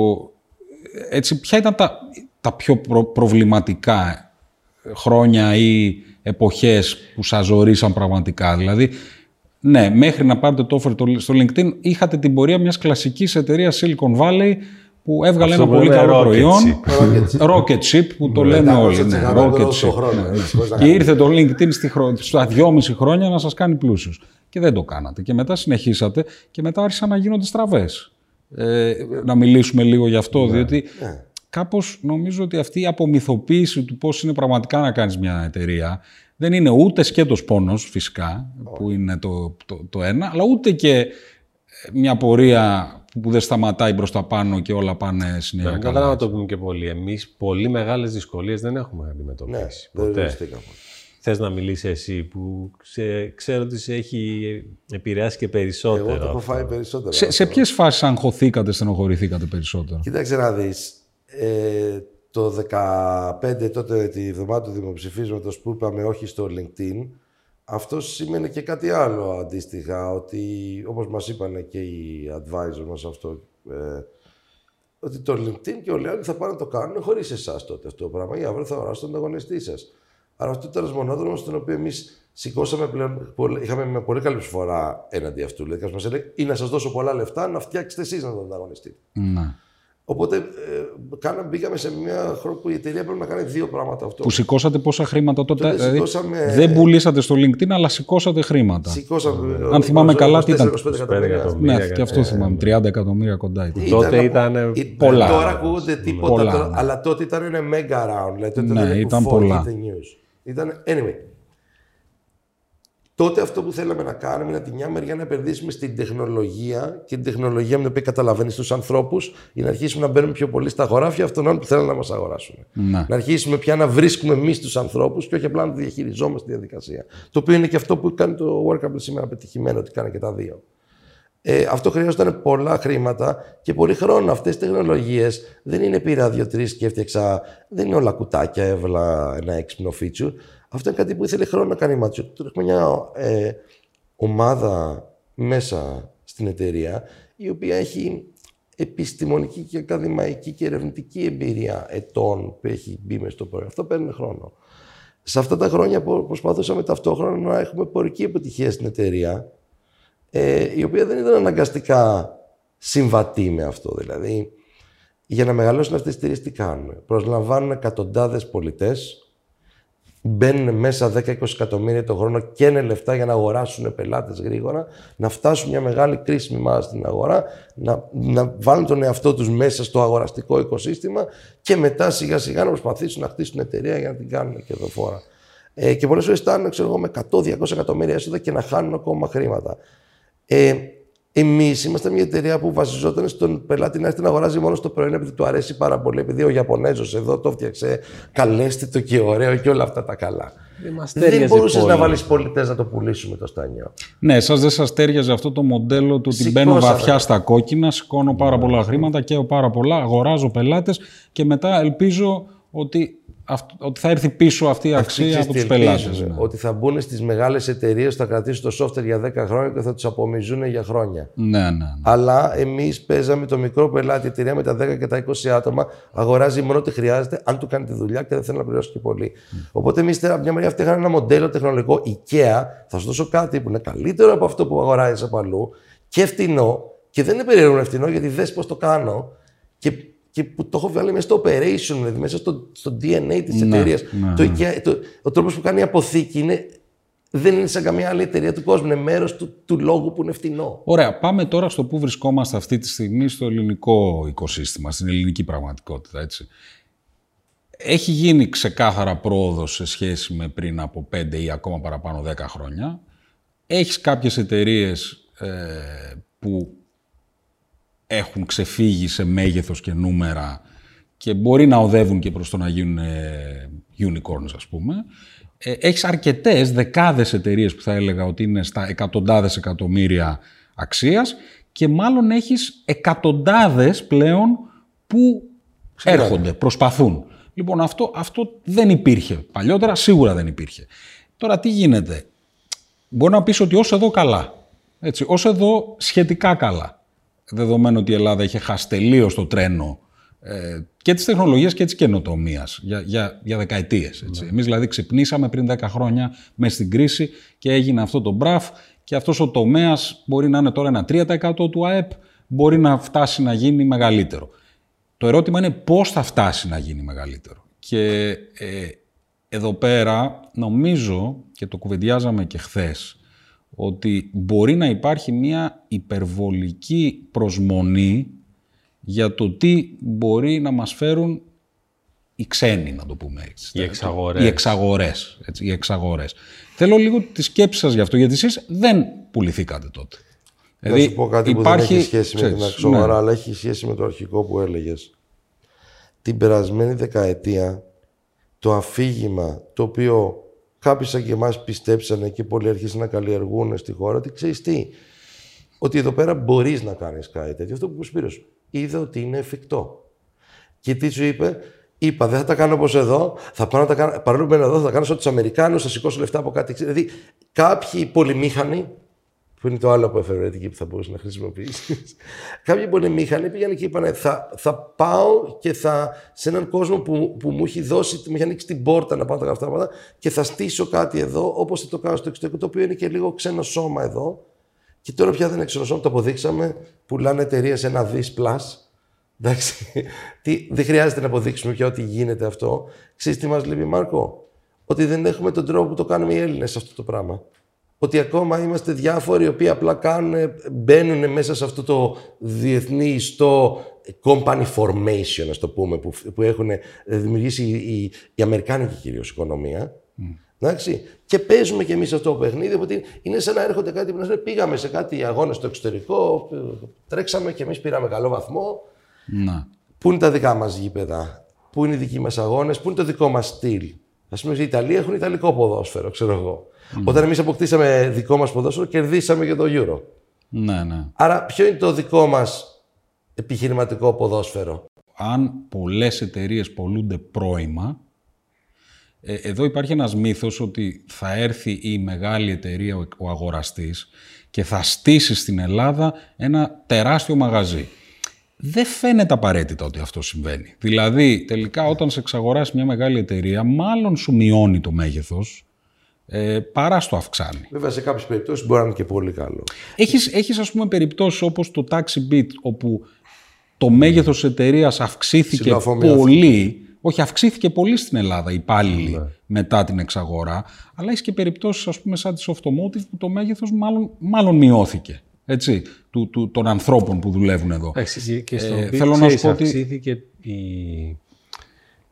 έτσι, ποια ήταν τα, τα πιο προβληματικά χρόνια ή εποχές που σας ζωρίσαν πραγματικά. Δηλαδή, ναι, μέχρι να πάρετε το offer στο LinkedIn, είχατε την πορεία μιας κλασικής εταιρείας Silicon Valley που έβγαλε ένα πολύ καλό προϊόν. Rocket Chip, που το λένε όλοι. Ναι, rocket Chip. Ναι. Και ήρθε το LinkedIn στα δυόμιση χρόνια να σας κάνει πλούσιους. Και δεν το κάνατε. Και μετά συνεχίσατε και μετά άρχισαν να γίνονται στραβές. Ε, να μιλήσουμε λίγο γι' αυτό, ναι, διότι ναι. Κάπως νομίζω ότι αυτή η απομυθοποίηση του πώς είναι πραγματικά να κάνεις μια εταιρεία δεν είναι ούτε σκέτος πόνος φυσικά, που είναι το, το, το ένα, αλλά ούτε και μια πορεία που δεν σταματάει προ τα πάνω και όλα πάνε συνέχεια. Ναι, δεν να το πούμε και πολύ. Εμείς πολύ μεγάλες δυσκολίες δεν έχουμε αντιμετωπίσει. Ναι, ποτέ. Θες να μιλήσεις εσύ που ξέρω ότι σε έχει επηρεάσει και περισσότερο. Εγώ το έχω φάει περισσότερο. Σε, σε ποιες φάσεις αγχωθήκατε, στενοχωρηθήκατε περισσότερο; Κοίταξε να δεις. Ε, το 2015, τότε τη βδομάδα του δημοψηφίσματος που είπαμε όχι στο LinkedIn, αυτό σημαίνει και κάτι άλλο αντίστοιχα, ότι όπως μας είπαν και οι advisors μας αυτό, ε, ότι το LinkedIn και όλοι οι άλλοι θα πάνε να το κάνουν χωρίς εσάς τότε αυτό το πράγμα, για αύριο θα αγοράσουν τον ανταγωνιστή σας. Άρα αυτό ήταν ένας μονόδρομος στον οποίο εμείς σηκώσαμε πλέον, είχαμε με πολύ καλή προσφορά έναντι αυτού. Δηλαδή, μας έλεγε ή να σας δώσω πολλά λεφτά να φτιάξετε εσείς να τον ανταγωνιστείτε. Να. Οπότε ε, κάναμε, μπήκαμε σε μια χρόνο που η εταιρεία πρέπει να κάνει δύο πράγματα αυτό. Που σηκώσατε πόσα χρήματα τότε. τότε δηλαδή, Δεν πουλήσατε στο LinkedIn, αλλά σηκώσατε χρήματα. Σηκώσαμε. Αν ε, θυμάμαι καλά, τι ήταν. 25 εκατομμύρια. Ναι, και αυτό ε, θυμάμαι. 30 εκατομμύρια κοντά ήταν. Τότε ήταν πολλά. Τώρα ακούγονται τίποτα. Αλλά τότε ήταν ένα mega round. Δηλαδή, ναι, ήταν πολλά. Ήταν, anyway, Τότε αυτό που θέλαμε να κάνουμε είναι από τη μια μεριά να επενδύσουμε στην τεχνολογία και την τεχνολογία με την οποία καταλαβαίνεις τους ανθρώπους για να αρχίσουμε να μπαίνουμε πιο πολύ στα χωράφια αυτών που θέλουν να μας αγοράσουν. Να. να αρχίσουμε πια να βρίσκουμε εμείς τους ανθρώπους και όχι απλά να διαχειριζόμαστε τη διαδικασία. Το οποίο είναι και αυτό που κάνει το Workable σήμερα πετυχημένο, ότι κάνει και τα δύο. Ε, αυτό χρειάζονταν πολλά χρήματα και πολύ χρόνο. Αυτές οι τεχνολογίες δεν είναι πήρα δύο-τρεις και έφτιαξα. Δεν είναι όλα κουτάκια, έβαλα ένα έξυπνο feature. Αυτό είναι κάτι που ήθελε χρόνο να κάνει μάτσο. Τώρα έχουμε μια ε, ομάδα μέσα στην εταιρεία η οποία έχει επιστημονική και ακαδημαϊκή και ερευνητική εμπειρία ετών που έχει μπει μέσα στο πρόγραμμα. Αυτό παίρνει χρόνο. Σε αυτά τα χρόνια προσπαθούσαμε ταυτόχρονα να έχουμε πορική επιτυχία στην εταιρεία, ε, η οποία δεν ήταν αναγκαστικά συμβατή με αυτό. Δηλαδή, για να μεγαλώσουν αυτές τις εταιρείες τι κάνουν. Προσλαμβάνουν εκατοντάδες πολιτές, μπαίνουν μέσα 10-20 εκατομμύρια το χρόνο και είναι λεφτά για να αγοράσουν πελάτες γρήγορα, να φτάσουν μια μεγάλη κρίσιμη μάζα στην αγορά, να, να βάλουν τον εαυτό τους μέσα στο αγοραστικό οικοσύστημα και μετά σιγά σιγά να προσπαθήσουν να χτίσουν εταιρεία για να την κάνουν κερδοφόρα. Ε, και πολλές φορές φτάνουν ξέρω εγώ, με 100-200 εκατομμύρια έσοδα και να χάνουν ακόμα χρήματα. Ε, Εμείς είμαστε μια εταιρεία που βασιζόταν στον πελάτη να έρθει να αγοράζει μόνο στο πρωί επειδή του αρέσει πάρα πολύ. Επειδή ο Ιαπωνέζος εδώ το φτιάξε καλέσθητο και ωραίο και όλα αυτά τα καλά. Δεν μπορούσες να βάλεις πολιτές να το πουλήσουμε το στάνιο. Ναι, εσά δεν σας τέριαζε αυτό το μοντέλο του ότι μπαίνω βαθιά στα κόκκινα, σηκώνω πάρα πολλά χρήματα, καίω πάρα πολλά, αγοράζω πελάτες και μετά ελπίζω ότι ότι θα έρθει πίσω αυτή η αξία από τους πελάτες. Ναι. Ότι θα μπουν στις μεγάλες εταιρείες, θα κρατήσουν το software για 10 χρόνια και θα τους απομυζούν για χρόνια. Ναι, ναι, ναι. Αλλά εμείς παίζαμε το μικρό πελάτη, η εταιρεία με τα 10 και τα 20 άτομα, αγοράζει μόνο ό,τι χρειάζεται, αν του κάνει τη δουλειά και δεν θέλει να πληρώσει και πολύ. Mm. Οπότε εμείς από μια μεριά φτιάχναμε ένα μοντέλο τεχνολογικό IKEA, θα σου δώσω κάτι που είναι καλύτερο από αυτό που αγοράζεις από αλλού και φτηνό. Και δεν είναι περίεργο φτηνό γιατί δες πώς το κάνω. Και και που το έχω βγάλει μέσα στο operation, δηλαδή μέσα στο, στο DNA της ναι, εταιρείας. Ναι, το, ναι. το, ο τρόπος που κάνει η αποθήκη είναι, δεν είναι σαν καμία άλλη εταιρεία του κόσμου. Είναι μέρος του, του λόγου που είναι φτηνό. Ωραία. Πάμε τώρα στο που βρισκόμαστε αυτή τη στιγμή στο ελληνικό οικοσύστημα, στην ελληνική πραγματικότητα. Έτσι. Έχει γίνει ξεκάθαρα πρόοδος σε σχέση με πριν από 5 ή ακόμα παραπάνω 10 χρόνια. Έχεις κάποιες εταιρείες ε, που έχουν ξεφύγει σε μέγεθος και νούμερα και μπορεί να οδεύουν και προς το να γίνουν ε, unicorns, ας πούμε. Ε, έχεις αρκετές, δεκάδες εταιρείες που θα έλεγα ότι είναι στα εκατοντάδες εκατομμύρια αξίας και μάλλον έχεις εκατοντάδες πλέον που έρχονται, προσπαθούν. Λοιπόν, αυτό, αυτό δεν υπήρχε παλιότερα, σίγουρα δεν υπήρχε. Τώρα τι γίνεται; Μπορεί να πεις ότι όσο εδώ καλά. Έτσι, όσο εδώ σχετικά καλά δεδομένου ότι η Ελλάδα είχε χάσει τελείως το τρένο ε, και της τεχνολογίας και της καινοτομίας για, για, για δεκαετίες. Ναι. Εμείς δηλαδή ξυπνήσαμε πριν 10 χρόνια μέσα στην κρίση και έγινε αυτό το μπραφ και αυτός ο τομέας μπορεί να είναι τώρα ένα 3% του ΑΕΠ, μπορεί να φτάσει να γίνει μεγαλύτερο. Το ερώτημα είναι πώς θα φτάσει να γίνει μεγαλύτερο. Και ε, εδώ πέρα νομίζω, και το κουβεντιάζαμε και χθες, ότι μπορεί να υπάρχει μια υπερβολική προσμονή για το τι μπορεί να μας φέρουν οι ξένοι, να το πούμε έτσι. Οι εξαγορές. Οι εξαγορές. Έτσι, οι εξαγορές. Θέλω λίγο τη σκέψη σας γι' αυτό, γιατί εσείς δεν πουληθήκατε τότε. Θα δηλαδή, σου πω κάτι υπάρχει... που δεν έχει σχέση με την εξαγορά, ναι. αλλά έχει σχέση με το αρχικό που έλεγες. Την περασμένη δεκαετία, το αφήγημα το οποίο Κάποιοι σαν και εμάς πιστέψανε και πολλοί αρχίσαν να καλλιεργούν στη χώρα ότι ξέρεις τι, ότι εδώ πέρα μπορείς να κάνεις κάτι τέτοιο. Αυτό που ο Σπύρος είδε ότι είναι εφικτό. Και τι σου είπε, είπα δεν θα τα κάνω όπως εδώ, θα πάω να τα κάνω, παρόλο που εδώ θα τα κάνω σαν τους Αμερικάνους, θα σηκώσω λεφτά από κάτι. Δηλαδή κάποιοι πολυμήχανοι που είναι το άλλο που έφερε εκεί που θα μπορούσες να χρησιμοποιήσεις. [LAUGHS] Κάποιοι πολεμήχανοι πήγαν και είπαν θα, θα πάω και θα σε έναν κόσμο που, που μου έχει δώσει, μου έχει ανοίξει την πόρτα να πάω τα πράγματα και θα στήσω κάτι εδώ όπως θα το κάνω στο εξωτερικό, το οποίο είναι και λίγο ξένο σώμα εδώ. Και τώρα πια δεν είναι ξένο σώμα, το αποδείξαμε. Πουλάνε εταιρείες ένα δις plus. Εντάξει. Τι, δεν χρειάζεται να αποδείξουμε πια ότι γίνεται αυτό. Ξέρεις τι μας λέει Μάρκο, ότι δεν έχουμε τον τρόπο που το κάνουμε οι Έλληνες αυτό το πράγμα ότι ακόμα είμαστε διάφοροι οι οποίοι απλά κάνουν, μπαίνουν μέσα σε αυτό το διεθνή ιστό company formation, ας το πούμε, που, που έχουν δημιουργήσει η, η Αμερικάνικη κυρίως οικονομία. Mm. Και παίζουμε κι εμείς αυτό το παιχνίδι, ότι είναι σαν να έρχονται κάτι που να πήγαμε σε κάτι αγώνες στο εξωτερικό, τρέξαμε και εμείς πήραμε καλό βαθμό. Να. Πού είναι τα δικά μας γήπεδα, πού είναι οι δικοί μας αγώνες, πού είναι το δικό μας στυλ; Α πούμε, οι Ιταλοί έχουν Ιταλικό ποδόσφαιρο, ξέρω εγώ. Mm. Όταν εμείς αποκτήσαμε δικό μας ποδόσφαιρο, κερδίσαμε και το Euro. Ναι, ναι. Άρα, ποιο είναι το δικό μας επιχειρηματικό ποδόσφαιρο; Αν πολλές εταιρείες πολλούνται πρώιμα, ε, εδώ υπάρχει ένας μύθος ότι θα έρθει η μεγάλη εταιρεία, ο αγοραστής, και θα στήσει στην Ελλάδα ένα τεράστιο μαγαζί. Δεν φαίνεται απαραίτητα ότι αυτό συμβαίνει. Δηλαδή, τελικά όταν σε εξαγοράσει μια μεγάλη εταιρεία, μάλλον σου μειώνει το μέγεθος, ε, παρά στο αυξάνει. Βέβαια, σε κάποιες περιπτώσεις μπορεί να είναι και πολύ καλό. Έχεις, έχεις ας πούμε περιπτώσεις όπως το Taxi Beat, όπου το μέγεθος της εταιρείας αυξήθηκε Συλλαφόμοια πολύ, όχι αυξήθηκε πολύ στην Ελλάδα οι υπάλληλοι Ναι. μετά την εξαγορά, αλλά έχεις και περιπτώσεις ας πούμε σαν της Softomotive που το μέγεθος μάλλον, μάλλον μειώθηκε. Έτσι, του, του, των ανθρώπων που δουλεύουν εδώ. Εντάξει, και- και στο Ε, ε, θέλω να σου πω ότι- αυξήθηκε η...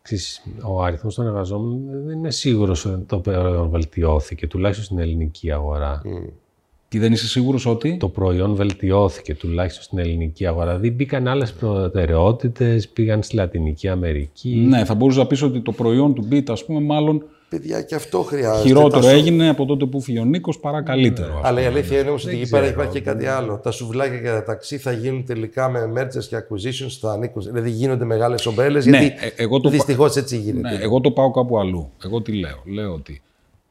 ξέρεις, ο αριθμός των εργαζόμενων δεν είμαι σίγουρος ότι το προϊόν βελτιώθηκε, τουλάχιστον στην ελληνική αγορά. Και δεν είσαι σίγουρος ότι... Το προϊόν βελτιώθηκε τουλάχιστον στην ελληνική αγορά. Δηλαδή μπήκαν άλλες προτεραιότητες, πήγαν στη Λατινική Αμερική. Ναι, θα μπορούσες να πεις ότι το προϊόν του Beat, ας πούμε, μάλλον Παιδιά, και αυτό χρειάζεται. χειρότερο Τα σου- έγινε από τότε που φύγει ο Νίκος παρά καλύτερο. ας Αλλά η πούμε. αλήθεια είναι όμω ότι εκεί πέρα υπάρχει και κάτι άλλο. Τα σουβλάκια και τα ταξί θα γίνουν τελικά με mergers και acquisitions θα ανήκουν. Δηλαδή γίνονται μεγάλες ομπρέλε. Ναι, γιατί ε, εγώ το- δυστυχώς έτσι γίνεται. Ναι, εγώ το πάω κάπου αλλού. Εγώ τι λέω. Λέω ότι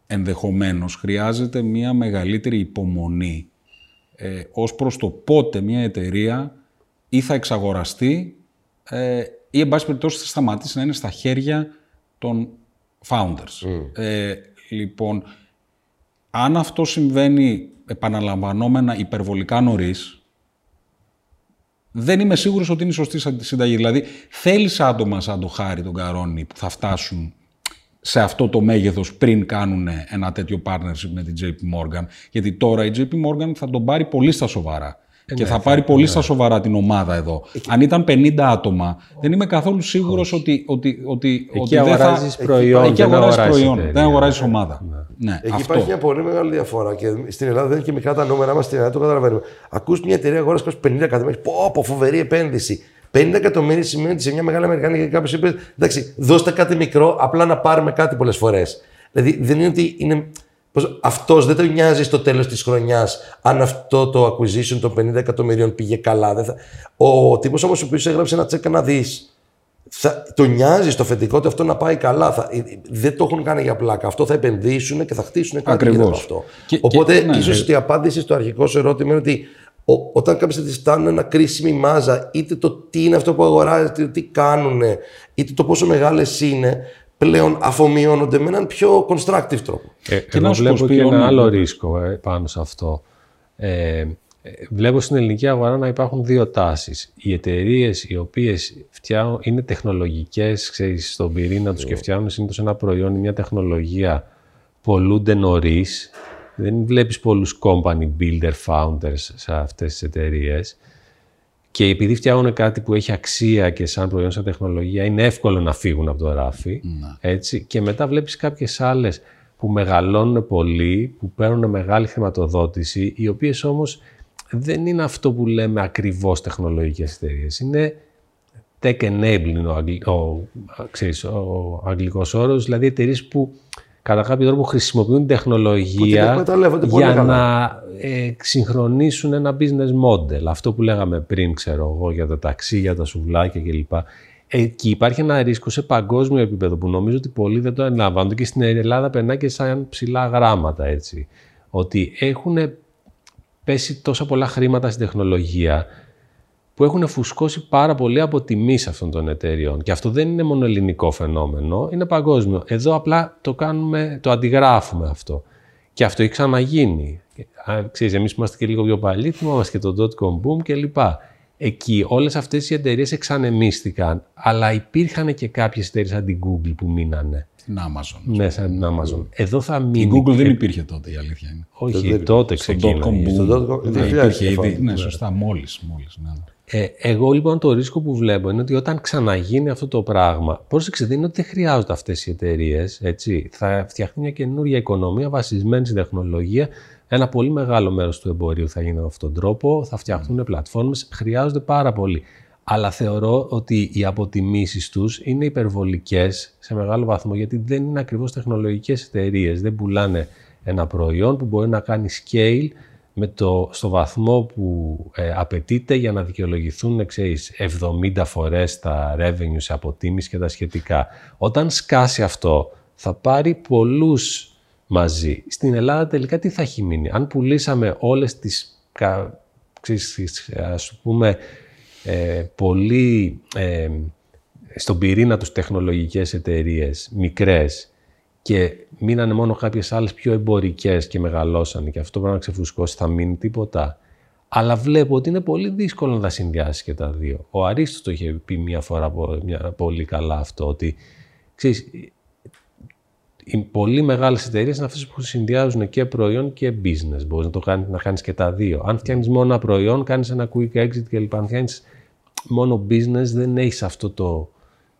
ενδεχομένως χρειάζεται μια μεγαλύτερη υπομονή ε, ως προς το πότε μια εταιρεία ή θα εξαγοραστεί ε, ή εν πάση περιπτώσει θα σταματήσει να είναι στα χέρια των founders. Ε, λοιπόν, αν αυτό συμβαίνει επαναλαμβανόμενα υπερβολικά νωρίς, δεν είμαι σίγουρος ότι είναι η σωστή σα- συνταγή. Δηλαδή, θέλεις άτομα σαν το Χάρη, τον Καρόνι, που θα φτάσουν σε αυτό το μέγεθος πριν κάνουν ένα τέτοιο partnership με την JP Morgan. Γιατί τώρα η JP Morgan θα τον πάρει πολύ στα σοβαρά. Και θα πάρει πολύ στα σοβαρά την ομάδα εδώ. Αν ήταν 50 άτομα, δεν είμαι καθόλου σίγουρος ότι, ότι, ότι, ότι δεν θα... αγοράζεις προϊόν, εκεί δεν αγοράζεις αγοράζεις προϊόν, εταιρεία. δεν αγοράζεις ομάδα. Ναι, Εκεί αυτό. υπάρχει μια πολύ μεγάλη διαφορά και στην Ελλάδα δεν είναι και μικρά τα νούμερα μας. Στην Ελλάδα το καταλαβαίνουμε. Ακούς μια εταιρεία αγορά 50 εκατομμύρια. Πω, πω, φοβερή επένδυση. 50 εκατομμύρια σημαίνει ότι σε μια μεγάλη Αμερικάνικη κάποιος είπε: Εντάξει, δώστε κάτι μικρό, απλά να πάρουμε κάτι πολλές φορές. Δηλαδή δεν είναι ότι είναι. Αυτός δεν το νοιάζει στο τέλος της χρονιάς αν αυτό το acquisition των 50 εκατομμυρίων πήγε καλά. Δεν θα... Ο τύπος όμως ο οποίος έγραψε ένα τσέκα να δεις θα, το νοιάζει στο αφεντικό του αυτό να πάει καλά. Θα, ε, δεν το έχουν κάνει για πλάκα. Αυτό θα επενδύσουν και θα χτίσουν κάτι Ακριβώς. γύρω από αυτό. Και- Οπότε, και- ναι, ίσως ε. ότι η απάντηση στο αρχικό σου ερώτημα είναι ότι ο, όταν κάποιε τη φτάνουν ένα κρίσιμη μάζα, είτε το τι είναι αυτό που αγοράζεται, είτε τι κάνουν, είτε το πόσο μεγάλες είναι, πλέον αφομοιώνονται με έναν πιο constructive τρόπο. Ε, Και εγώ να σου πω, βλέπω και Σπύρο, ένα ναι. άλλο ρίσκο ε, πάνω σε αυτό. Ε, ε, βλέπω στην ελληνική αγορά να υπάρχουν δύο τάσεις. Οι εταιρείες οι οποίες φτιάχνουν, είναι τεχνολογικές, ξέρεις, στον πυρήνα τους και φτιάχνουν συνήθως ένα προϊόν ή μια τεχνολογία, πολλούνται νωρίς. Δεν βλέπεις πολλούς company builder founders σε αυτές τις εταιρείες. Και επειδή φτιάχνουν κάτι που έχει αξία και σαν προϊόν, σαν τεχνολογία, είναι εύκολο να φύγουν από το ράφι. Έτσι. Και μετά βλέπεις κάποιες άλλες που μεγαλώνουν πολύ, που παίρνουν μεγάλη χρηματοδότηση, οι οποίες όμως δεν είναι αυτό που λέμε ακριβώς τεχνολογικές εταιρείες. Είναι tech enabling είναι ο, αγγλ, ο, ξέρεις, ο αγγλικός όρος, δηλαδή εταιρείες που κατά κάποιο τρόπο χρησιμοποιούν τεχνολογία εκμεταλλεύονται πολύ για καλά. να ε, συγχρονίσουν ένα business model. Αυτό που λέγαμε πριν, ξέρω εγώ, για τα ταξί, για τα σουβλάκια κλπ. Εκεί υπάρχει ένα ρίσκο σε παγκόσμιο επίπεδο που νομίζω ότι πολλοί δεν το αντιλαμβάνονται και στην Ελλάδα περνάει και σαν ψηλά γράμματα έτσι. Ότι έχουν πέσει τόσα πολλά χρήματα στην τεχνολογία που έχουν φουσκώσει πάρα πολύ από τιμής αυτών των εταιριών. Και αυτό δεν είναι μόνο ελληνικό φαινόμενο, είναι παγκόσμιο. Εδώ απλά το κάνουμε, το αντιγράφουμε αυτό. Και αυτό έχει ξαναγίνει. Α, Ξέρεις, εμείς που είμαστε και λίγο πιο παλιοί, θυμόμαστε και το dot-com boom κλπ. Εκεί όλες αυτές οι εταιρείες εξανεμίστηκαν, αλλά υπήρχαν και κάποιες εταιρείες σαν την Google που μείνανε Στην Amazon. μέσα σαν την Amazon. Εδώ θα Η μείνει. Google δεν υπήρχε τότε, η αλήθεια είναι. Όχι, τότε Στο ξεκίνησε. dot-com boom. Στο dot-com, Ναι, 2000 υπήρχε είχε ήδη. φάει. Ναι, σωστά, μόλις, μόλις. Ναι. Ε, εγώ λοιπόν το ρίσκο που βλέπω είναι ότι όταν ξαναγίνει αυτό το πράγμα, πρόσεξε, δεν είναι ότι δεν χρειάζονται αυτές οι εταιρείες. Θα φτιαχτεί μια καινούργια οικονομία βασισμένη στην τεχνολογία. Ένα πολύ μεγάλο μέρος του εμπορίου θα γίνει με αυτόν τον τρόπο. Θα φτιαχτούν πλατφόρμες. Χρειάζονται πάρα πολύ. Αλλά θεωρώ ότι οι αποτιμήσεις τους είναι υπερβολικές σε μεγάλο βαθμό γιατί δεν είναι ακριβώς τεχνολογικές εταιρείες. Δεν πουλάνε ένα προϊόν που μπορεί να κάνει scale με το, στο βαθμό που ε, απαιτείται για να δικαιολογηθούν ξέρεις, 70 φορές τα revenue σε αποτίμηση και τα σχετικά. Όταν σκάσει αυτό, θα πάρει πολλούς μαζί. Στην Ελλάδα τελικά τι θα έχει μείνει; Αν πουλήσαμε όλες τις, κα- ξέρεις, τις, ας πούμε, ε, πολύ ε, στον πυρήνα τους τεχνολογικές εταιρείες, μικρές, και μείνανε μόνο κάποιες άλλες πιο εμπορικές και μεγαλώσανε και αυτό πρέπει να ξεφουσκώσει, θα μείνει τίποτα. Αλλά βλέπω ότι είναι πολύ δύσκολο να τα συνδυάσεις και τα δύο. Ο Αρίστος το είχε πει μία φορά πολύ καλά αυτό, ότι ξέρεις, οι πολύ μεγάλες εταιρείες είναι αυτές που συνδυάζουν και προϊόν και business. Μπορείς να το κάνεις, να κάνεις και τα δύο. Αν φτιάχνεις μόνο ένα προϊόν, κάνεις ένα quick exit κλπ. Αν φτιάχνεις μόνο business, δεν έχεις αυτό το,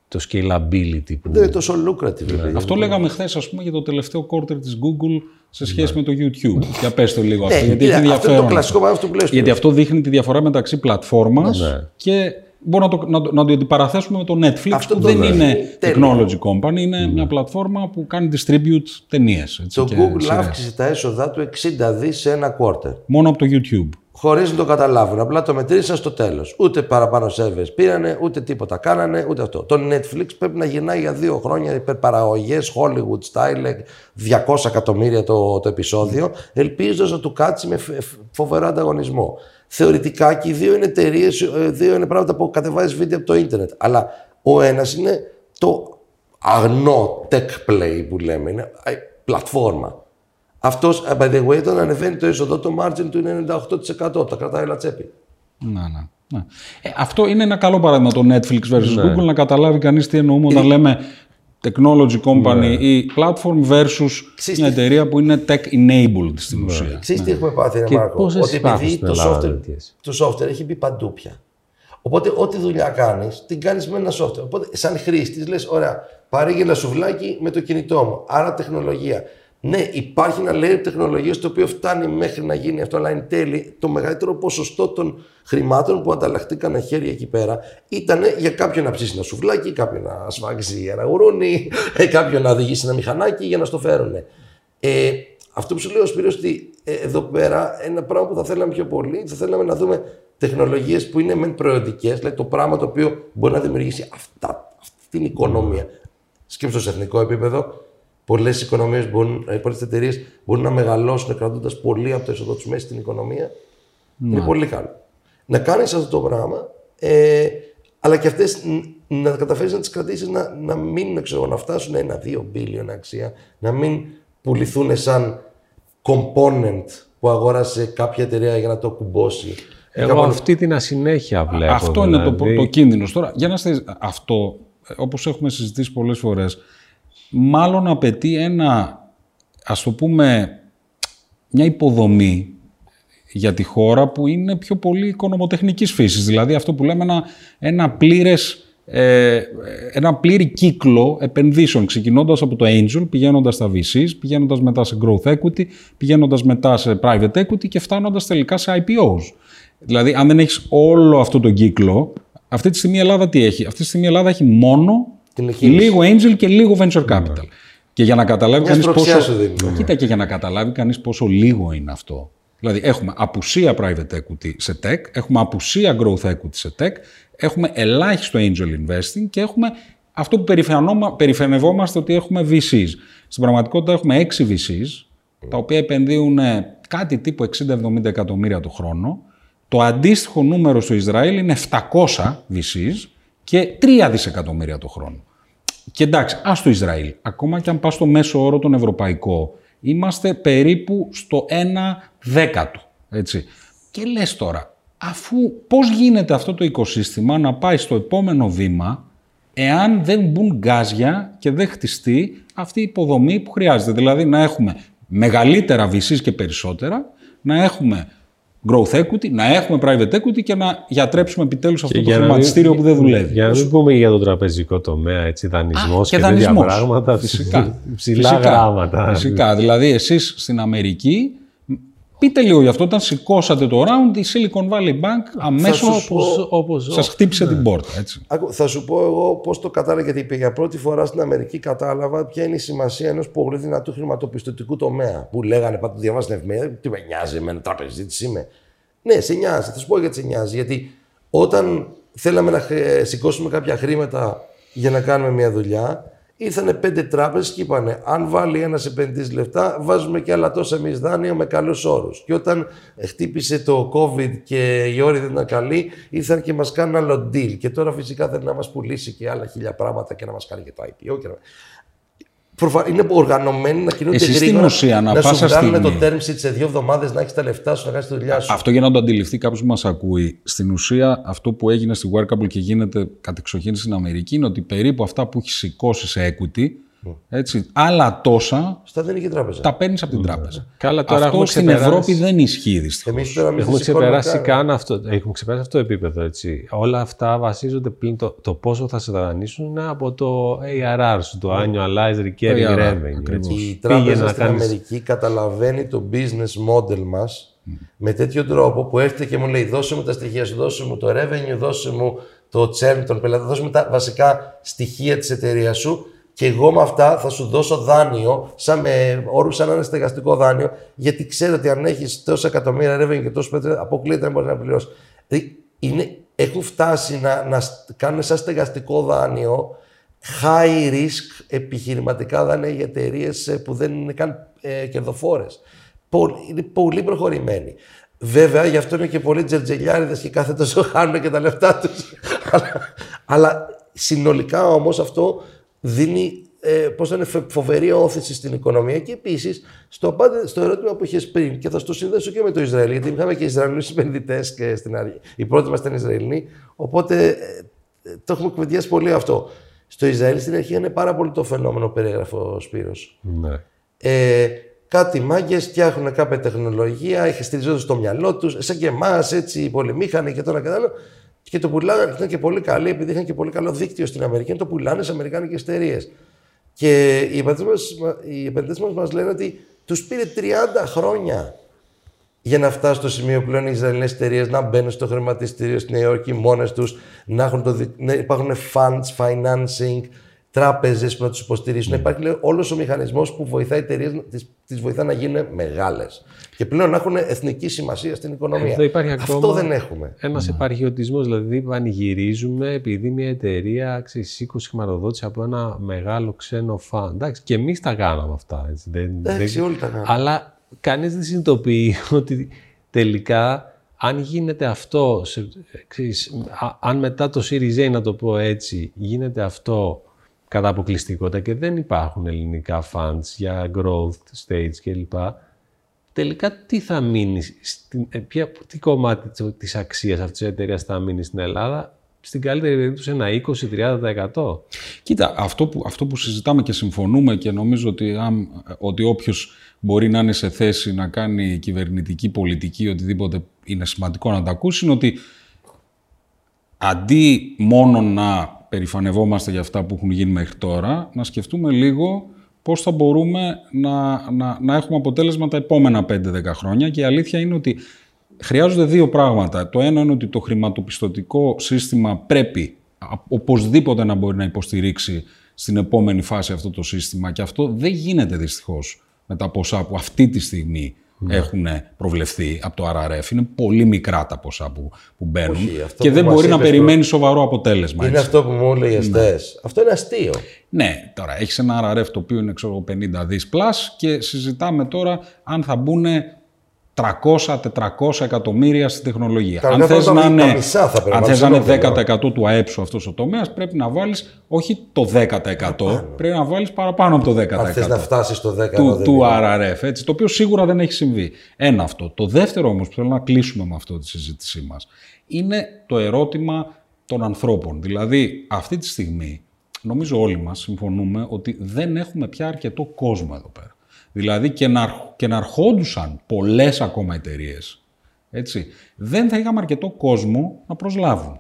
το scalability. Που... Δεν είναι τόσο lucrative. Ναι. Αυτό λέγαμε χθες, ας πούμε, για το τελευταίο quarter της Google σε σχέση ναι. με το YouTube. για πες το λίγο αυτό, ναι, γιατί έχει ενδιαφέρον. Αυτό είναι το κλασικό αυτό που λες. Γιατί αυτό δείχνει τη διαφορά μεταξύ πλατφόρμας ναι. και μπορούμε να το, να, το, να το αντιπαραθέσουμε με το Netflix αυτό που δεν είναι technology company, είναι μια πλατφόρμα που κάνει distribute ταινίες. Το Google αύξησε τα έσοδα του 60 δις σε ένα quarter. Μόνο από το YouTube χωρίς να το καταλάβουν. Απλά το μετρήσαν στο τέλος. Ούτε παραπάνω σερβε πήρανε, ούτε τίποτα κάνανε, ούτε αυτό. Το Netflix πρέπει να γυρνάει για δύο χρόνια υπερπαραγωγές, Hollywood style, 200 εκατομμύρια το, το επεισόδιο, ελπίζοντας να του κάτσει με φοβερό ανταγωνισμό. Θεωρητικά και οι δύο είναι εταιρείες, ε, δύο είναι πράγματα που κατεβάζεις βίντεο από το ίντερνετ. Αλλά ο ένας είναι το αγνό tech play που λέμε, είναι ε, πλατφόρμα. Αυτός, ε, by the way, όταν ανεβαίνει το είσοδο, το margin του είναι 98%. Τα κρατάει όλα τσέπη. Να, ναι. ναι. Ε, αυτό είναι ένα καλό παράδειγμα το Netflix versus ναι. Google, να καταλάβει κανείς τι εννοούμε όταν λέμε technology company ναι. ή platform versus μια εταιρεία που είναι tech enabled στην ναι. ουσία. Ξέρεις τι έχουμε πάθει, ρε Μάρκο, ότι επειδή το software, το software έχει μπει παντού πια. Οπότε, ό,τι δουλειά κάνεις, την κάνεις με ένα software. Οπότε, σαν χρήστης, λες: Ωραία, πάρε ένα σουβλάκι με το κινητό μου. Άρα, τεχνολογία. Ναι, υπάρχει ένα layer τεχνολογίας το οποίο φτάνει μέχρι να γίνει αυτό, αλλά εν τέλει το μεγαλύτερο ποσοστό των χρημάτων που ανταλλαχτήκαν χέρια εκεί πέρα ήταν για κάποιον να ψήσει ένα σουβλάκι, κάποιον να σφάξει ένα γουρούνι, ε, κάποιον να οδηγήσει ένα μηχανάκι για να στο φέρουν. Ε, αυτό που σου λέω, Σπύρος, ότι ε, εδώ πέρα ένα πράγμα που θα θέλαμε πιο πολύ, θα θέλαμε να δούμε τεχνολογίες που είναι μεν προϊόντικέ, δηλαδή το πράγμα το οποίο μπορεί να δημιουργήσει αυτά, αυτή την οικονομία. Σκέψτε σε εθνικό επίπεδο, Πολλές οικονομίες μπορούν, ε, πολλές εταιρείες μπορούν να μεγαλώσουν κρατώντας πολύ από το έσοδο τους μέσα στην οικονομία. Ναι. Είναι πολύ καλό. Να κάνεις αυτό το πράγμα, ε, αλλά και αυτές να καταφέρεις να τις κρατήσεις να, να μην ξέρω, να φτάσουν ένα-δύο μπίλιον αξία, να μην πουληθούν σαν component που αγόρασε κάποια εταιρεία για να το κουμπώσει. Εγώ αυτή την ασυνέχεια βλέπω. Αυτό είναι το, δηλαδή. το κίνδυνος. Τώρα, για να είστε αυτό, ε, όπως έχουμε συζητήσει πολλές φορές, μάλλον απαιτεί ένα, ας το πούμε, μια υποδομή για τη χώρα που είναι πιο πολύ οικονομοτεχνικής φύσης. Δηλαδή αυτό που λέμε ένα, ένα πλήρες ε, ένα πλήρη κύκλο επενδύσεων, ξεκινώντας από το Angel, πηγαίνοντας στα VCs, πηγαίνοντας μετά σε Growth Equity, πηγαίνοντας μετά σε Private Equity και φτάνοντας τελικά σε IPOs. Δηλαδή, αν δεν έχεις όλο αυτό το κύκλο, αυτή τη στιγμή η Ελλάδα τι έχει; Αυτή τη στιγμή η Ελλάδα έχει μόνο Λίγο angel και λίγο venture capital. Ναι. Και για να καταλάβει κανείς πόσο. Κοίτα και για να καταλάβει κανείς πόσο λίγο είναι αυτό. Δηλαδή, έχουμε απουσία private equity σε tech, έχουμε απουσία growth equity σε tech, έχουμε ελάχιστο angel investing και έχουμε αυτό που περιφερνευόμαστε ότι έχουμε VCs. Στην πραγματικότητα έχουμε 6 VCs, τα οποία επενδύουν κάτι τύπου 60-70 εκατομμύρια το χρόνο. Το αντίστοιχο νούμερο στο Ισραήλ είναι 700 VCs και 3 δισεκατομμύρια το χρόνο. Και εντάξει, ας το Ισραήλ. Ακόμα και αν πας στο μέσο όρο τον ευρωπαϊκό, είμαστε περίπου στο 1 δέκατο. Έτσι. Και λες τώρα, αφού πώς γίνεται αυτό το οικοσύστημα να πάει στο επόμενο βήμα, εάν δεν μπουν γκάζια και δεν χτιστεί αυτή η υποδομή που χρειάζεται. Δηλαδή να έχουμε μεγαλύτερα VCs και περισσότερα, να έχουμε growth equity, να έχουμε private equity και να γιατρέψουμε επιτέλους αυτό το χρηματιστήριο που δεν δουλεύει. Για να μην πούμε για το τραπεζικό τομέα, έτσι, δανεισμός και, και τέτοια πράγματα. Φυσικά. Ψηλά φυσικά, γράμματα. Φυσικά. Δηλαδή, εσείς στην Αμερική Πείτε λίγο γι' αυτό. Όταν σηκώσατε το round, η Silicon Valley Bank αμέσως σας χτύπησε την πόρτα. Έτσι. Θα σου πω εγώ πώς το κατάλαβα, γιατί για πρώτη φορά στην Αμερική κατάλαβα ποια είναι η σημασία ενός πολύ δυνατού χρηματοπιστωτικού τομέα. Που λέγανε πάντα το διαβάζεις την εφημερίδα, τι με νοιάζει, με ένα τραπεζίτη είμαι. Ναι, σε νοιάζει. Θα σου πω γιατί σε νοιάζει. Γιατί όταν θέλαμε να σηκώσουμε κάποια χρήματα για να κάνουμε μια δουλειά, Ήρθανε πέντε τράπεζες και είπανε: Αν βάλει ένας επενδυτή λεφτά, βάζουμε και άλλα τόσα εμείς δάνεια με καλούς όρους. Και όταν χτύπησε το COVID και η όρη δεν ήταν καλή, ήρθαν και μας κάνουν άλλο deal. Και τώρα φυσικά θέλει να μας πουλήσει και άλλα χίλια πράγματα και να μας κάνει και το IPO. Και να είναι οργανωμένοι να κινούνται Εσείς γρήγορα. ουσία, να να σου βγάλουν το στιγμή. term sheet σε δύο εβδομάδες να έχεις τα λεφτά σου, να κάνεις τη δουλειά σου. Αυτό για να το αντιληφθεί κάποιος που μας ακούει. Στην ουσία, αυτό που έγινε στη Workable και γίνεται κατεξοχήν στην Αμερική είναι ότι περίπου αυτά που έχει σηκώσει σε equity, έτσι, άλλα τόσα Στα δεν είχε τράπεζα. τα παίρνεις από την τράπεζα. Καλά, τώρα αυτό έχουμε στην ξεπεράσει- Ευρώπη δεν ισχύει δυστυχώς. Εμείς τώρα μην Έχουμε σας σηκώνουμε ξεπεράσει καν. καν αυτό, έχουμε ξεπεράσει αυτό το επίπεδο. Έτσι. Όλα αυτά βασίζονται πλην το, το πόσο θα σε δανείσουν είναι από το ARR σου, το Annualized Recurring ARR, Revenue. ακριβώς. έτσι. Η Πήγε τράπεζα να στην κάνεις- Αμερική καταλαβαίνει το business model μας με τέτοιο τρόπο που έρχεται και μου λέει δώσε μου τα στοιχεία σου, δώσε μου το revenue, δώσε μου το churn των πελατών, δώσε μου τα βασικά στοιχεία της εταιρείας σου και εγώ με αυτά θα σου δώσω δάνειο, σαν με όρους σαν ένα στεγαστικό δάνειο, γιατί ξέρω ότι αν έχεις τόσα εκατομμύρια revenue και τόσο πέτρες, αποκλείεται να μπορείς να πληρώσεις. Δηλαδή, είναι, έχουν φτάσει να, να σ- κάνουν σαν στεγαστικό δάνειο high risk επιχειρηματικά δάνεια για εταιρείες που δεν είναι καν ε, κερδοφόρες. Είναι πολύ προχωρημένοι. Βέβαια, γι' αυτό είναι και πολλοί τζερτζελιάριδες και κάθε τόσο χάνουν και τα λεφτά τους. [LAUGHS] αλλά, αλλά συνολικά όμως αυτό δίνει ε, πώς θα είναι, φε- φοβερή όθηση στην οικονομία και επίσης στο, απάντη- στο ερώτημα που είχες πριν και θα στο συνδέσω και με το Ισραήλ, γιατί είχαμε και Ισραηλινούς επενδυτές και στην αρχή. Οι πρώτοι μας ήταν Ισραηλοί. Οπότε ε, ε, το έχουμε κουβεντιάσει πολύ αυτό. Στο Ισραήλ στην αρχή είναι πάρα πολύ το φαινόμενο που περιγράφει ο Σπύρος. Ναι. Ε, κάτι μάγκες φτιάχνουν κάποια τεχνολογία, έχεις στηριζόντω στο μυαλό τους, σαν και εμάς, έτσι, οι πολυμήχανοι και τώρα και τα άλλο. Και το πουλάνε, ήταν και πολύ καλοί, επειδή είχαν και πολύ καλό δίκτυο στην Αμερική, το πουλάνε σε αμερικάνικες εταιρείες. Και οι επενδυτές μας οι επενδυτές μας μας λένε ότι τους πήρε 30 χρόνια για να φτάσει στο σημείο που λένε οι Ισραηλινές εταιρείες να μπαίνουν στο χρηματιστήριο στη Νέα Υόρκη μόνες τους, να, έχουν το, δι- να υπάρχουν funds, financing, τράπεζες που να τους υποστηρίζουν. Να υπάρχει όλος ο μηχανισμός που βοηθάει εταιρείες, τις βοηθά να γίνουν μεγάλες. Και πλέον να έχουν εθνική σημασία στην οικονομία. Εδώ υπάρχει Αυτό ακόμα δεν έχουμε. Ένας επαρχιωτισμός, δηλαδή πανηγυρίζουμε επειδή μια εταιρεία ξέρεις, σήκωσε χρηματοδότηση από ένα μεγάλο ξένο φαν. Εντάξει, και εμείς τα κάναμε αυτά. Έτσι. Δεν, Εντάξει, δεν- όλοι τα κάνουμε. Αλλά κανείς δεν συνειδητοποιεί [LAUGHS] ότι τελικά αν γίνεται αυτό, σε, ξέρεις, α- αν μετά το Series A, να το πω έτσι, γίνεται αυτό κατά αποκλειστικότητα και δεν υπάρχουν ελληνικά funds για growth stage κλπ. Τελικά τι θα μείνει, στην, ε, ποια, τι κομμάτι της- της αξίας αυτής της εταιρείας θα μείνει στην Ελλάδα, στην καλύτερη περίπτωση ένα 20-30%. Κοίτα, αυτό που, αυτό που συζητάμε και συμφωνούμε και νομίζω ότι, αν, ότι όποιος μπορεί να είναι σε θέση να κάνει κυβερνητική πολιτική, οτιδήποτε είναι σημαντικό να τα ακούσει, είναι ότι αντί μόνο να περηφανευόμαστε για αυτά που έχουν γίνει μέχρι τώρα, να σκεφτούμε λίγο πώς θα μπορούμε να, να, να έχουμε αποτέλεσμα τα επόμενα 5-10 χρόνια και η αλήθεια είναι ότι χρειάζονται δύο πράγματα. Το ένα είναι ότι το χρηματοπιστωτικό σύστημα πρέπει α- οπωσδήποτε να μπορεί να υποστηρίξει στην επόμενη φάση αυτό το σύστημα και αυτό δεν γίνεται δυστυχώς με τα ποσά που αυτή τη στιγμή έχουν προβλεφθεί από το RRF. Είναι πολύ μικρά τα ποσά που, που μπαίνουν Όχι, αυτό και που δεν μας μπορεί να είπες περιμένει σοβαρό αποτέλεσμα. Είναι έτσι. αυτό που μου λέει η ΕΣΤΕΣ. Αυτό είναι αστείο. Ναι, τώρα έχεις ένα RRF το οποίο είναι ξέρω, 50 δις plus και συζητάμε τώρα αν θα μπουν 300-400 εκατομμύρια στην τεχνολογία. Κανονικά αν θες τα- να τα είναι, μισά θα πρέπει αν να θες να βάλεις είναι στο 10% του ΑΕΠ σου αυτός ο τομέας, πρέπει να βάλεις όχι το 10%, πρέπει να βάλεις παραπάνω από το 10% Αν θες να φτάσεις στο 10 του, δεν του είναι. RRF, έτσι, το οποίο σίγουρα δεν έχει συμβεί. Ένα αυτό. Το δεύτερο όμως που θέλω να κλείσουμε με αυτό τη συζήτησή μας είναι το ερώτημα των ανθρώπων. Δηλαδή, αυτή τη στιγμή, νομίζω όλοι μας συμφωνούμε ότι δεν έχουμε πια αρκετό κόσμο εδώ πέρα. Δηλαδή και να, αρχ- και να αρχόντουσαν πολλές ακόμα εταιρείες. Έτσι, δεν θα είχαμε αρκετό κόσμο να προσλάβουν.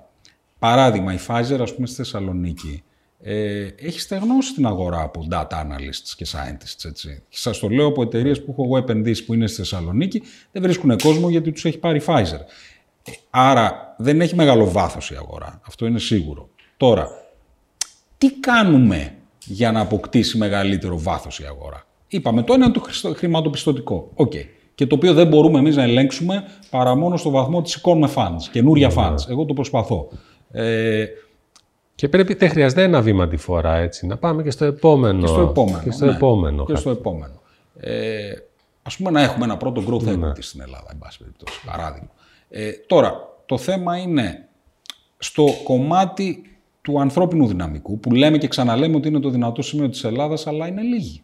Παράδειγμα, η Pfizer, ας πούμε, στη Θεσσαλονίκη, ε, έχει στεγνώσει την αγορά από data analysts και scientists. Έτσι. Σας το λέω από εταιρείες που έχω εγώ επενδύσει που είναι στη Θεσσαλονίκη, δεν βρίσκουν κόσμο γιατί τους έχει πάρει η Pfizer. Ε, Άρα δεν έχει μεγάλο βάθος η αγορά. Αυτό είναι σίγουρο. Τώρα, τι κάνουμε για να αποκτήσει μεγαλύτερο βάθος η αγορά; Είπαμε, το ένα είναι το χρηστο- χρηματοπιστωτικό. Οκ. Και το οποίο δεν μπορούμε εμείς να ελέγξουμε παρά μόνο στο βαθμό ότι σηκώνουμε funds, καινούρια funds. Εγώ το προσπαθώ. Ε, Και πρέπει, δεν χρειάζεται ένα βήμα τη φορά, έτσι. Να πάμε και στο επόμενο. Και στο επόμενο. Και στο ναι. επόμενο. Και στο επόμενο. Ε, ας πούμε να έχουμε ένα πρώτο growth equity στην Ελλάδα, εν πάση περιπτώσει, παράδειγμα. Ε, τώρα, το θέμα είναι στο κομμάτι του ανθρώπινου δυναμικού, που λέμε και ξαναλέμε ότι είναι το δυνατό σημείο της Ελλάδας, αλλά είναι λίγοι.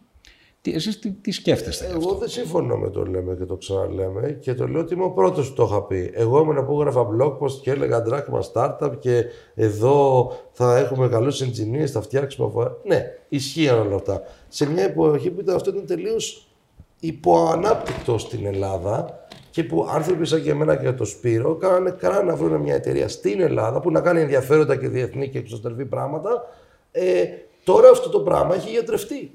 Τι, εσείς τι, τι σκέφτεστε. γι' αυτό; Εγώ δεν συμφωνώ με το λέμε και το ξαναλέμε και το λέω ότι είμαι ο πρώτος που το είχα πει. Εγώ ήμουν που έγραφα blog post και έλεγα ντράκμα startup και εδώ θα έχουμε καλούς engineers, θα φτιάξουμε. αφορά». Ναι, ισχύαν όλα αυτά. Σε μια εποχή που ήταν, αυτό ήταν τελείως υποανάπτυκτο στην Ελλάδα και που άνθρωποι σαν και εμένα και το Σπύρο κάνανε κρά να βρουν μια εταιρεία στην Ελλάδα που να κάνει ενδιαφέροντα και διεθνή και εξωστρεφή πράγματα. Ε, τώρα αυτό το πράγμα έχει γιατρευτεί.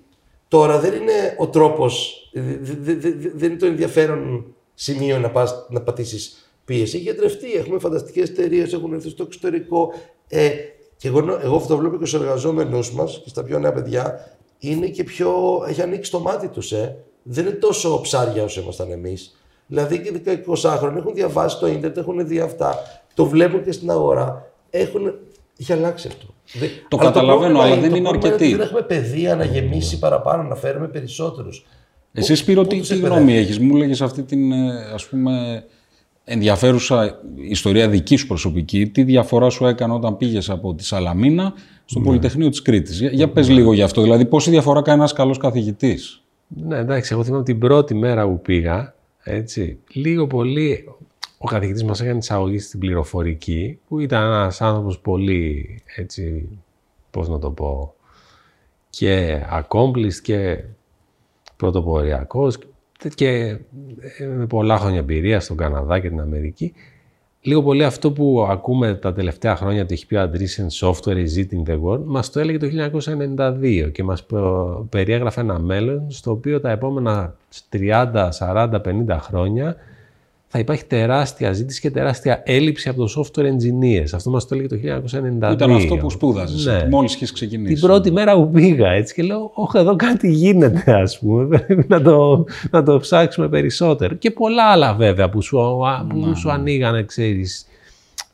Τώρα δεν είναι ο τρόπος, δε- δε- δε- δε- δεν είναι το ενδιαφέρον σημείο να, πας, να πατήσεις πίεση. Έχει γιατρευτεί. Έχουμε φανταστικές εταιρείες, έχουν έρθει στο εξωτερικό. Ε, και εγώ, νο- εγώ αυτό το βλέπω και στους εργαζόμενους μας και στα πιο νέα παιδιά, είναι και πιο, έχει ανοίξει το μάτι τους, ε. Δεν είναι τόσο ψάρια όσο ήμασταν εμείς. Δηλαδή και 20 χρόνια έχουν διαβάσει το ίντερνετ, έχουν δει αυτά, το βλέπουν και στην αγορά. Έχουν... Έχει αλλάξει αυτό. Δε- Το Αλλά καταλαβαίνω, πρόβλημα αλλά είναι- δεν το είναι πρόβλημα αρκετοί. ότι Δεν έχουμε παιδεία να γεμίσει παραπάνω, να φέρουμε περισσότερους. Εσύ Σπύρο, πού τι, τους τι εκπαιδεύεις; γνώμη έχεις; Μου λέγες αυτή την ε, ας πούμε ενδιαφέρουσα ιστορία δική σου προσωπική. Τι διαφορά σου έκανε όταν πήγες από τη Σαλαμίνα στο Πολυτεχνείο της Κρήτης; Για, για πες λίγο γι' αυτό. Δηλαδή πόση διαφορά κάνει ένας καλός καθηγητής; Ναι, εντάξει, εγώ θυμάμαι την πρώτη μέρα που πήγα, έτσι, λίγο πολύ ο καθηγητής μας έκανε εισαγωγή στην πληροφορική, που ήταν ένας άνθρωπος πολύ, έτσι, πώς να το πω, και accomplished και πρωτοποριακός και ε, με πολλά χρόνια εμπειρία στον Καναδά και την Αμερική. Λίγο πολύ αυτό που ακούμε τα τελευταία χρόνια το έχει πει ο Andreessen Software is eating the world, μας το έλεγε το 1992 και μας προ- περιέγραφε ένα μέλλον στο οποίο τα επόμενα 30, 40, 50 χρόνια θα υπάρχει τεράστια ζήτηση και τεράστια έλλειψη από το software engineers. Αυτό μας το έλεγε το 1992. Ήταν αυτό που σπούδαζες Ναι. μόλις είχες ξεκινήσει. Την πρώτη μέρα που πήγα έτσι και λέω, όχι εδώ κάτι γίνεται ας πούμε, πρέπει να το, να το ψάξουμε περισσότερο. Και πολλά άλλα βέβαια που σου, α- που σου ανοίγανε, ξέρεις,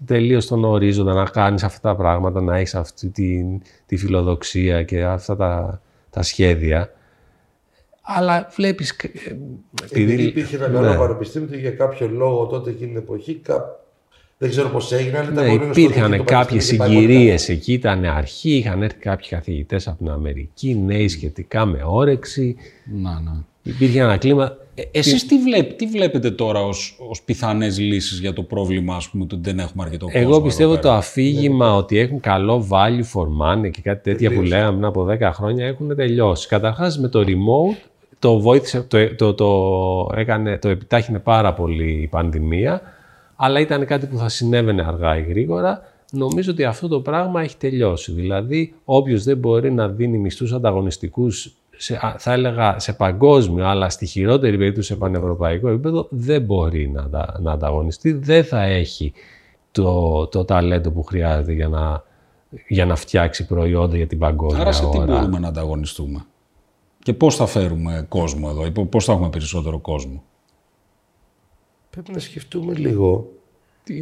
τελείως τον ορίζοντα να κάνεις αυτά τα πράγματα, να έχεις αυτή τη, τη φιλοδοξία και αυτά τα, τα σχέδια. Αλλά βλέπεις... ε, Επειδή επειδή- υπήρχε ένα καλό ναι. πανεπιστήμιο και για κάποιο λόγο τότε εκείνη την εποχή, κα... δεν ξέρω πώς έγινε, αλλά ήταν Ναι, πολύ γνωστό ότι υπήρχαν το κάποιες πανεπιστήμιο είχε πάει πολύ συγκυρίες εκεί, ήταν αρχή, είχαν έρθει κάποιοι καθηγητές από την Αμερική, νέοι σχετικά με όρεξη. Να, ναι. Υπήρχε ένα κλίμα. Ε, εσείς τι, βλέπ, τι βλέπετε τώρα ως, ως πιθανές λύσεις για το πρόβλημα, ας πούμε, ότι δεν έχουμε αρκετό κόσμο Εγώ εδώ πιστεύω πέρα; το αφήγημα ότι έχουν καλό value for money και κάτι τέτοια που Τελείωσε. λέγαμε πριν από 10 χρόνια έχουν τελειώσει. Καταρχάς με το remote το βοήθησε, το, το, το, έκανε, το επιτάχυνε πάρα πολύ η πανδημία, αλλά ήταν κάτι που θα συνέβαινε αργά ή γρήγορα. Νομίζω ότι αυτό το πράγμα έχει τελειώσει. Δηλαδή, όποιος δεν μπορεί να δίνει μισθούς ανταγωνιστικούς, σε, α, θα έλεγα σε παγκόσμιο, αλλά στη χειρότερη περίπτωση σε πανευρωπαϊκό επίπεδο, δεν μπορεί να, αντα- να ανταγωνιστεί, δεν θα έχει το, το ταλέντο που χρειάζεται για να, για να φτιάξει προϊόντα για την παγκόσμια Άρα σε τι αγορά. μπορούμε να ανταγωνιστούμε; Και πώς θα φέρουμε κόσμο εδώ, ή πώς θα έχουμε περισσότερο κόσμο; Πρέπει να σκεφτούμε λίγο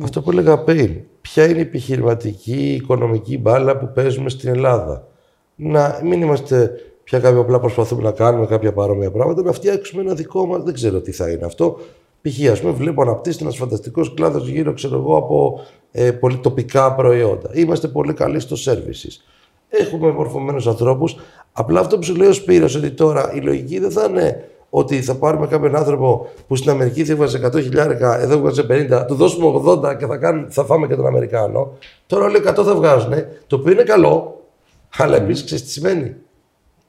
αυτό που έλεγα πριν. Ποια είναι η επιχειρηματική, η οικονομική μπάλα που παίζουμε στην Ελλάδα. Να μην είμαστε πια κάποιοι απλά προσπαθούμε να κάνουμε κάποια παρόμοια πράγματα, να φτιάξουμε ένα δικό μα. Δεν ξέρω τι θα είναι αυτό. Π.χ. ας πούμε, βλέπω αναπτύσσεται ένας φανταστικός κλάδος γύρω, ξέρω εγώ, από ε, πολυτοπικά προϊόντα. Είμαστε πολύ καλοί στο services. Έχουμε μορφωμένους ανθρώπους. Απλά αυτό που σου λέει ο Σπύρος, ότι τώρα η λογική δεν θα είναι ότι θα πάρουμε κάποιον άνθρωπο που στην Αμερική θα έβγαζε 100 χιλιάρικα, εδώ έβγαζε 50, του δώσουμε 80 και θα, κάνουν, θα φάμε και τον Αμερικάνο. Τώρα όλοι 100 θα βγάζουν, το οποίο είναι καλό, αλλά επίση ξέρεις τι σημαίνει;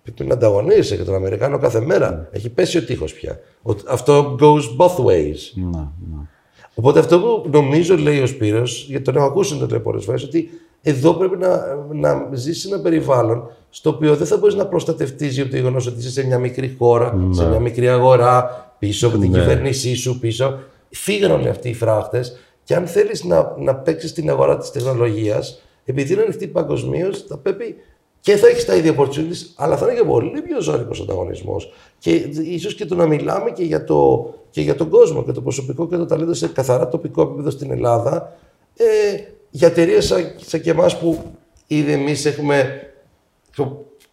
Πρέπει να ανταγωνίζεσαι και τον Αμερικάνο κάθε μέρα. Έχει πέσει ο τείχος πια. Ο- αυτό goes both ways. Να, να. Οπότε αυτό που νομίζω λέει ο Σπύρος, γιατί τον έχω ακούσει να το λέει πολλές φορές, ότι εδώ πρέπει να, να ζήσει σε ένα περιβάλλον στο οποίο δεν θα μπορείς να προστατευτείς για το γεγονός ότι είσαι σε μια μικρή χώρα, σε μια μικρή αγορά, πίσω από την κυβέρνησή σου, πίσω. Φύγαν όλοι αυτοί οι φράχτες. Και αν θέλεις να, να παίξεις την αγορά της τεχνολογίας, επειδή είναι ανοιχτή παγκοσμίως, θα πρέπει και θα έχεις τα ίδια opportunities, αλλά θα είναι και πολύ πιο ζώρικος ανταγωνισμός. Και ίσως και το να μιλάμε και για, το, και για τον κόσμο και το προσωπικό και το ταλέντο σε καθαρά τοπικό επίπεδο στην Ελλάδα, ε, για εταιρείες σαν, σαν και εμάς που ήδη εμείς έχουμε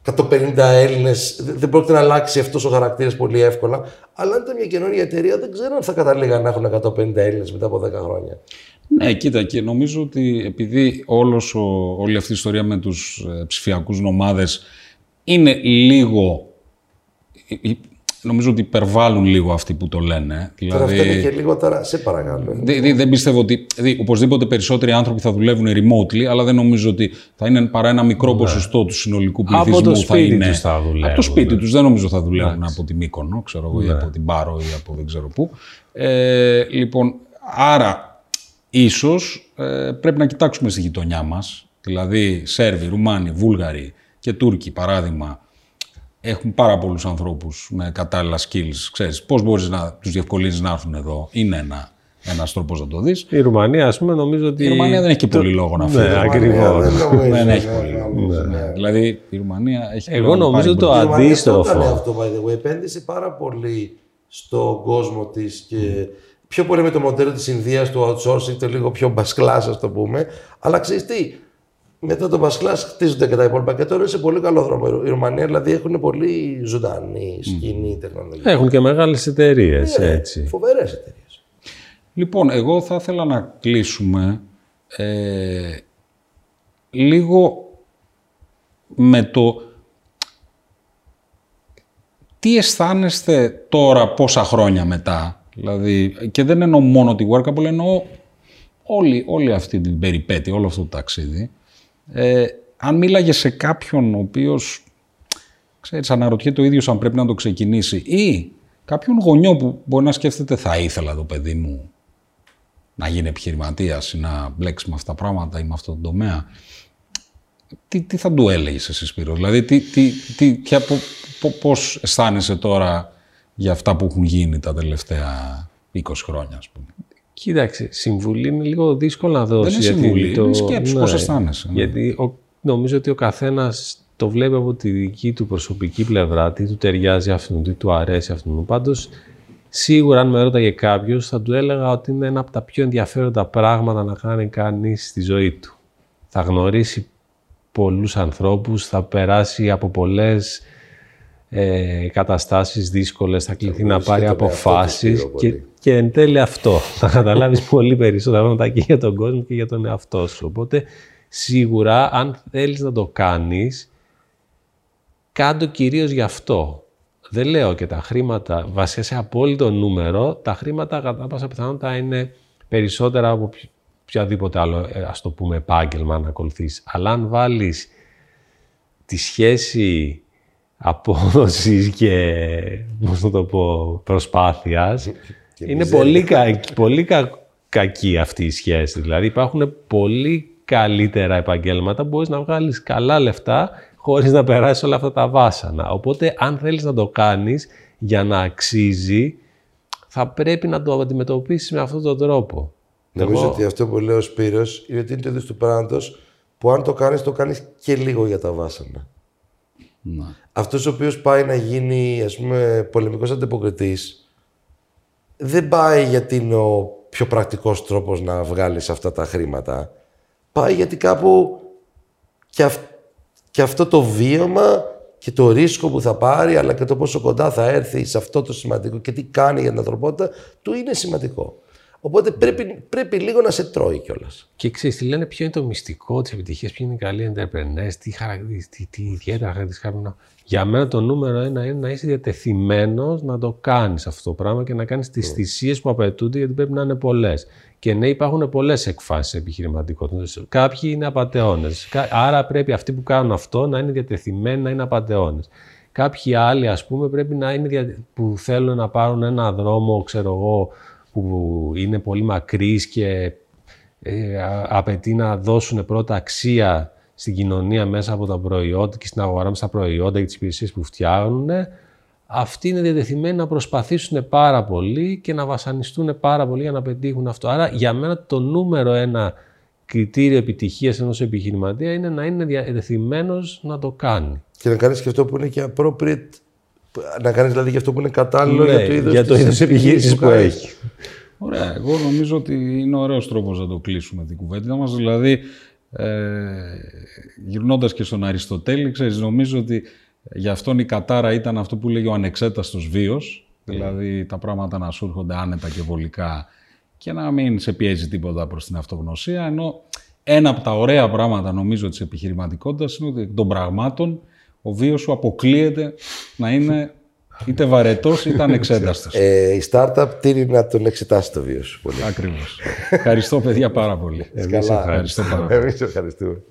150 Έλληνες, δεν πρόκειται να αλλάξει αυτός ο χαρακτήρας πολύ εύκολα. Αλλά αν ήταν μια καινούργια εταιρεία, δεν ξέρω αν θα καταλήγαν να έχουν 150 Έλληνες μετά από 10 χρόνια. Ναι, κοίτα, και νομίζω ότι επειδή όλος ο, όλη αυτή η ιστορία με τους ε, ψηφιακούς νομάδες είναι λίγο νομίζω ότι υπερβάλλουν λίγο αυτοί που το λένε. Τώρα δηλαδή, αυτό είναι και λίγο τώρα, σε παρακαλώ. Δε, δεν πιστεύω ότι. Δηλαδή, οπωσδήποτε περισσότεροι άνθρωποι θα δουλεύουν remotely, αλλά δεν νομίζω ότι θα είναι παρά ένα μικρό ναι. ποσοστό του συνολικού πληθυσμού. Από το σπίτι τους θα δουλεύουν. Από το σπίτι τους. Δεν νομίζω θα δουλεύουν από την Μύκονο, ξέρω εγώ, ή ναι. από την Πάρο ή από δεν ξέρω πού. Ε, λοιπόν, άρα ίσως ε, πρέπει να κοιτάξουμε στη γειτονιά μας. Δηλαδή, Σέρβοι, Ρουμάνοι, Βούλγαροι και Τούρκοι, παράδειγμα, έχουν πάρα πολλούς ανθρώπους με κατάλληλα skills. Ξέρεις, πώς μπορείς να τους διευκολύνεις να έρθουν εδώ. Είναι ένα ένας τρόπος να το δεις. Η Ρουμανία, ας πούμε, νομίζω ότι... Η Ρουμανία δεν έχει και πολύ λόγο να φύγει. Ναι, ακριβώς. Δεν έχει πολύ λόγο. Ναι. Δηλαδή, η Ρουμανία έχει Εγώ νομίζω το αντίστροφο. Η αυτό, by the way. Επένδυσε πάρα πολύ στον κόσμο της και πιο πολύ με το μοντέλο της Ινδίας, του outsourcing, το λίγο πιο μπασκλάς, ας το πούμε. Αλλά ξέρεις τι, μετά το Πασχλά χτίζονται και τα υπόλοιπα και τώρα είναι σε πολύ καλό δρόμο. Η Ρουμανία δηλαδή έχουν πολύ ζωντανή σκηνή mm. τεχνολογία. Έχουν και μεγάλες εταιρείες. Ναι, Φοβερές εταιρείες. Λοιπόν, εγώ θα ήθελα να κλείσουμε ε, λίγο με το τι αισθάνεστε τώρα πόσα χρόνια μετά. Δηλαδή, και δεν εννοώ μόνο τη Workable, εννοώ όλη, όλη αυτή την περιπέτεια, όλο αυτό το ταξίδι. Ε, αν μίλαγες σε κάποιον ο οποίος, ξέρεις, αναρωτιέται το ίδιος αν πρέπει να το ξεκινήσει ή κάποιον γονιό που μπορεί να σκέφτεται θα ήθελα το παιδί μου να γίνει επιχειρηματίας ή να μπλέξει με αυτά τα πράγματα ή με αυτό το τομέα. Τι, τι θα του έλεγες εσύ Σπύρο, δηλαδή τι, τι, τι, ποια, πώς αισθάνεσαι τώρα για αυτά που έχουν γίνει τα τελευταία 20 χρόνια, ας πούμε; Κοίταξε, συμβουλή είναι λίγο δύσκολο να δώσεις. Δεν είναι συμβουλή, το... είναι σκέψη, ναι, πώς αισθάνεσαι. Ναι. Γιατί ο, νομίζω ότι ο καθένας το βλέπει από τη δική του προσωπική πλευρά, τι του ταιριάζει αυτόν, τι του αρέσει αυτόν. Πάντως, σίγουρα αν με ρώταγε κάποιος, θα του έλεγα ότι είναι ένα από τα πιο ενδιαφέροντα πράγματα να κάνει κανείς στη ζωή του. Θα γνωρίσει πολλούς ανθρώπους, θα περάσει από πολλές ε, καταστάσεις δύσκολες, θα κληθεί να πάρει αποφάσεις και, και εν τέλει αυτό. [LAUGHS] Θα καταλάβεις πολύ περισσότερα πράγματα και για τον κόσμο και για τον εαυτό σου. Οπότε σίγουρα αν θέλεις να το κάνεις, κάντο κυρίως γι' αυτό. Δεν λέω και τα χρήματα, βασικά σε απόλυτο νούμερο, τα χρήματα κατά πάσα πιθανότητα είναι περισσότερα από οποιαδήποτε άλλο, ε, ας το πούμε, επάγγελμα να ακολουθείς. Αλλά αν βάλεις τη σχέση απόδοσης και, πώς να το πω, προσπάθειας, είναι πολύ, κα, πολύ κακή αυτή η σχέση. Δηλαδή υπάρχουν πολύ καλύτερα επαγγέλματα που μπορείς να βγάλεις καλά λεφτά χωρίς να περάσεις όλα αυτά τα βάσανα. Οπότε αν θέλεις να το κάνεις για να αξίζει, θα πρέπει να το αντιμετωπίσεις με αυτόν τον τρόπο. Νομίζω ότι αυτό που λέει ο Σπύρος είναι ότι είναι το είδος του πράγματος που αν το κάνεις, το κάνεις και λίγο για τα βάσανα. Ναι. Αυτός ο οποίος πάει να γίνει ας πούμε, πολεμικός αντιποκριτής δεν πάει γιατί είναι ο πιο πρακτικός τρόπος να βγάλεις αυτά τα χρήματα. Πάει γιατί κάπου και, αυτό το βίωμα και το ρίσκο που θα πάρει, αλλά και το πόσο κοντά θα έρθει σε αυτό το σημαντικό και τι κάνει για την ανθρωπότητα, του είναι σημαντικό. Οπότε πρέπει, πρέπει λίγο να σε τρώει κιόλας. Και ξέρεις, τι λένε, ποιο είναι το μυστικό της επιτυχίας, ποιο είναι οι καλοί entrepreneurs, τι, τι, τι ιδιαίτερα χαρακτηριστικά πρέπει να. Για μένα το νούμερο ένα είναι να είσαι διατεθειμένος να το κάνεις αυτό το πράγμα και να κάνεις τις mm. θυσίες που απαιτούνται, γιατί πρέπει να είναι πολλές. Και ναι, υπάρχουν πολλές εκφάσεις επιχειρηματικότητας. Κάποιοι είναι απαταιώνες. Άρα πρέπει αυτοί που κάνουν αυτό να είναι διατεθειμένοι να είναι απαταιώνες. Κάποιοι άλλοι, ας πούμε, πρέπει να είναι που θέλουν να πάρουν ένα δρόμο, ξέρω εγώ, που είναι πολύ μακρύς και ε, απαιτεί να δώσουν πρώτα αξία στην κοινωνία μέσα από τα προϊόντα και στην αγορά μέσα στα προϊόντα και τις υπηρεσίες που φτιάχνουν, αυτοί είναι διατεθειμένοι να προσπαθήσουν πάρα πολύ και να βασανιστούν πάρα πολύ για να πετύχουν αυτό. Άρα για μένα το νούμερο ένα κριτήριο επιτυχίας ενός επιχειρηματία είναι να είναι διατεθειμένος να το κάνει. Και να κάνεις και αυτό που είναι και appropriate να κάνεις δηλαδή και αυτό που είναι κατάλληλο ναι, για το είδος για το είδος επιχείρησης που έχει. Ωραία. Εγώ νομίζω ότι είναι ωραίος τρόπος να το κλείσουμε την κουβέντα μας. Δηλαδή, Ε, γυρνώντας και στον Αριστοτέλη, ξέρεις, νομίζω ότι για αυτόν η κατάρα ήταν αυτό που λέγει ο ανεξέταστος βίος, δηλαδή τα πράγματα να σου έρχονται άνετα και βολικά και να μην σε πιέζει τίποτα προς την αυτογνωσία, ενώ ένα από τα ωραία πράγματα νομίζω της επιχειρηματικότητας είναι ότι των πραγμάτων ο βίος σου αποκλείεται να είναι είτε βαρετός είτε ανεξέταστος. Ε, η startup τίνει να τον εξετάσει το βίος σου πολύ. Ακριβώς. Ευχαριστώ παιδιά πάρα πολύ. Εμείς Ευχαριστώ πάρα πολύ. Εμείς ευχαριστούμε.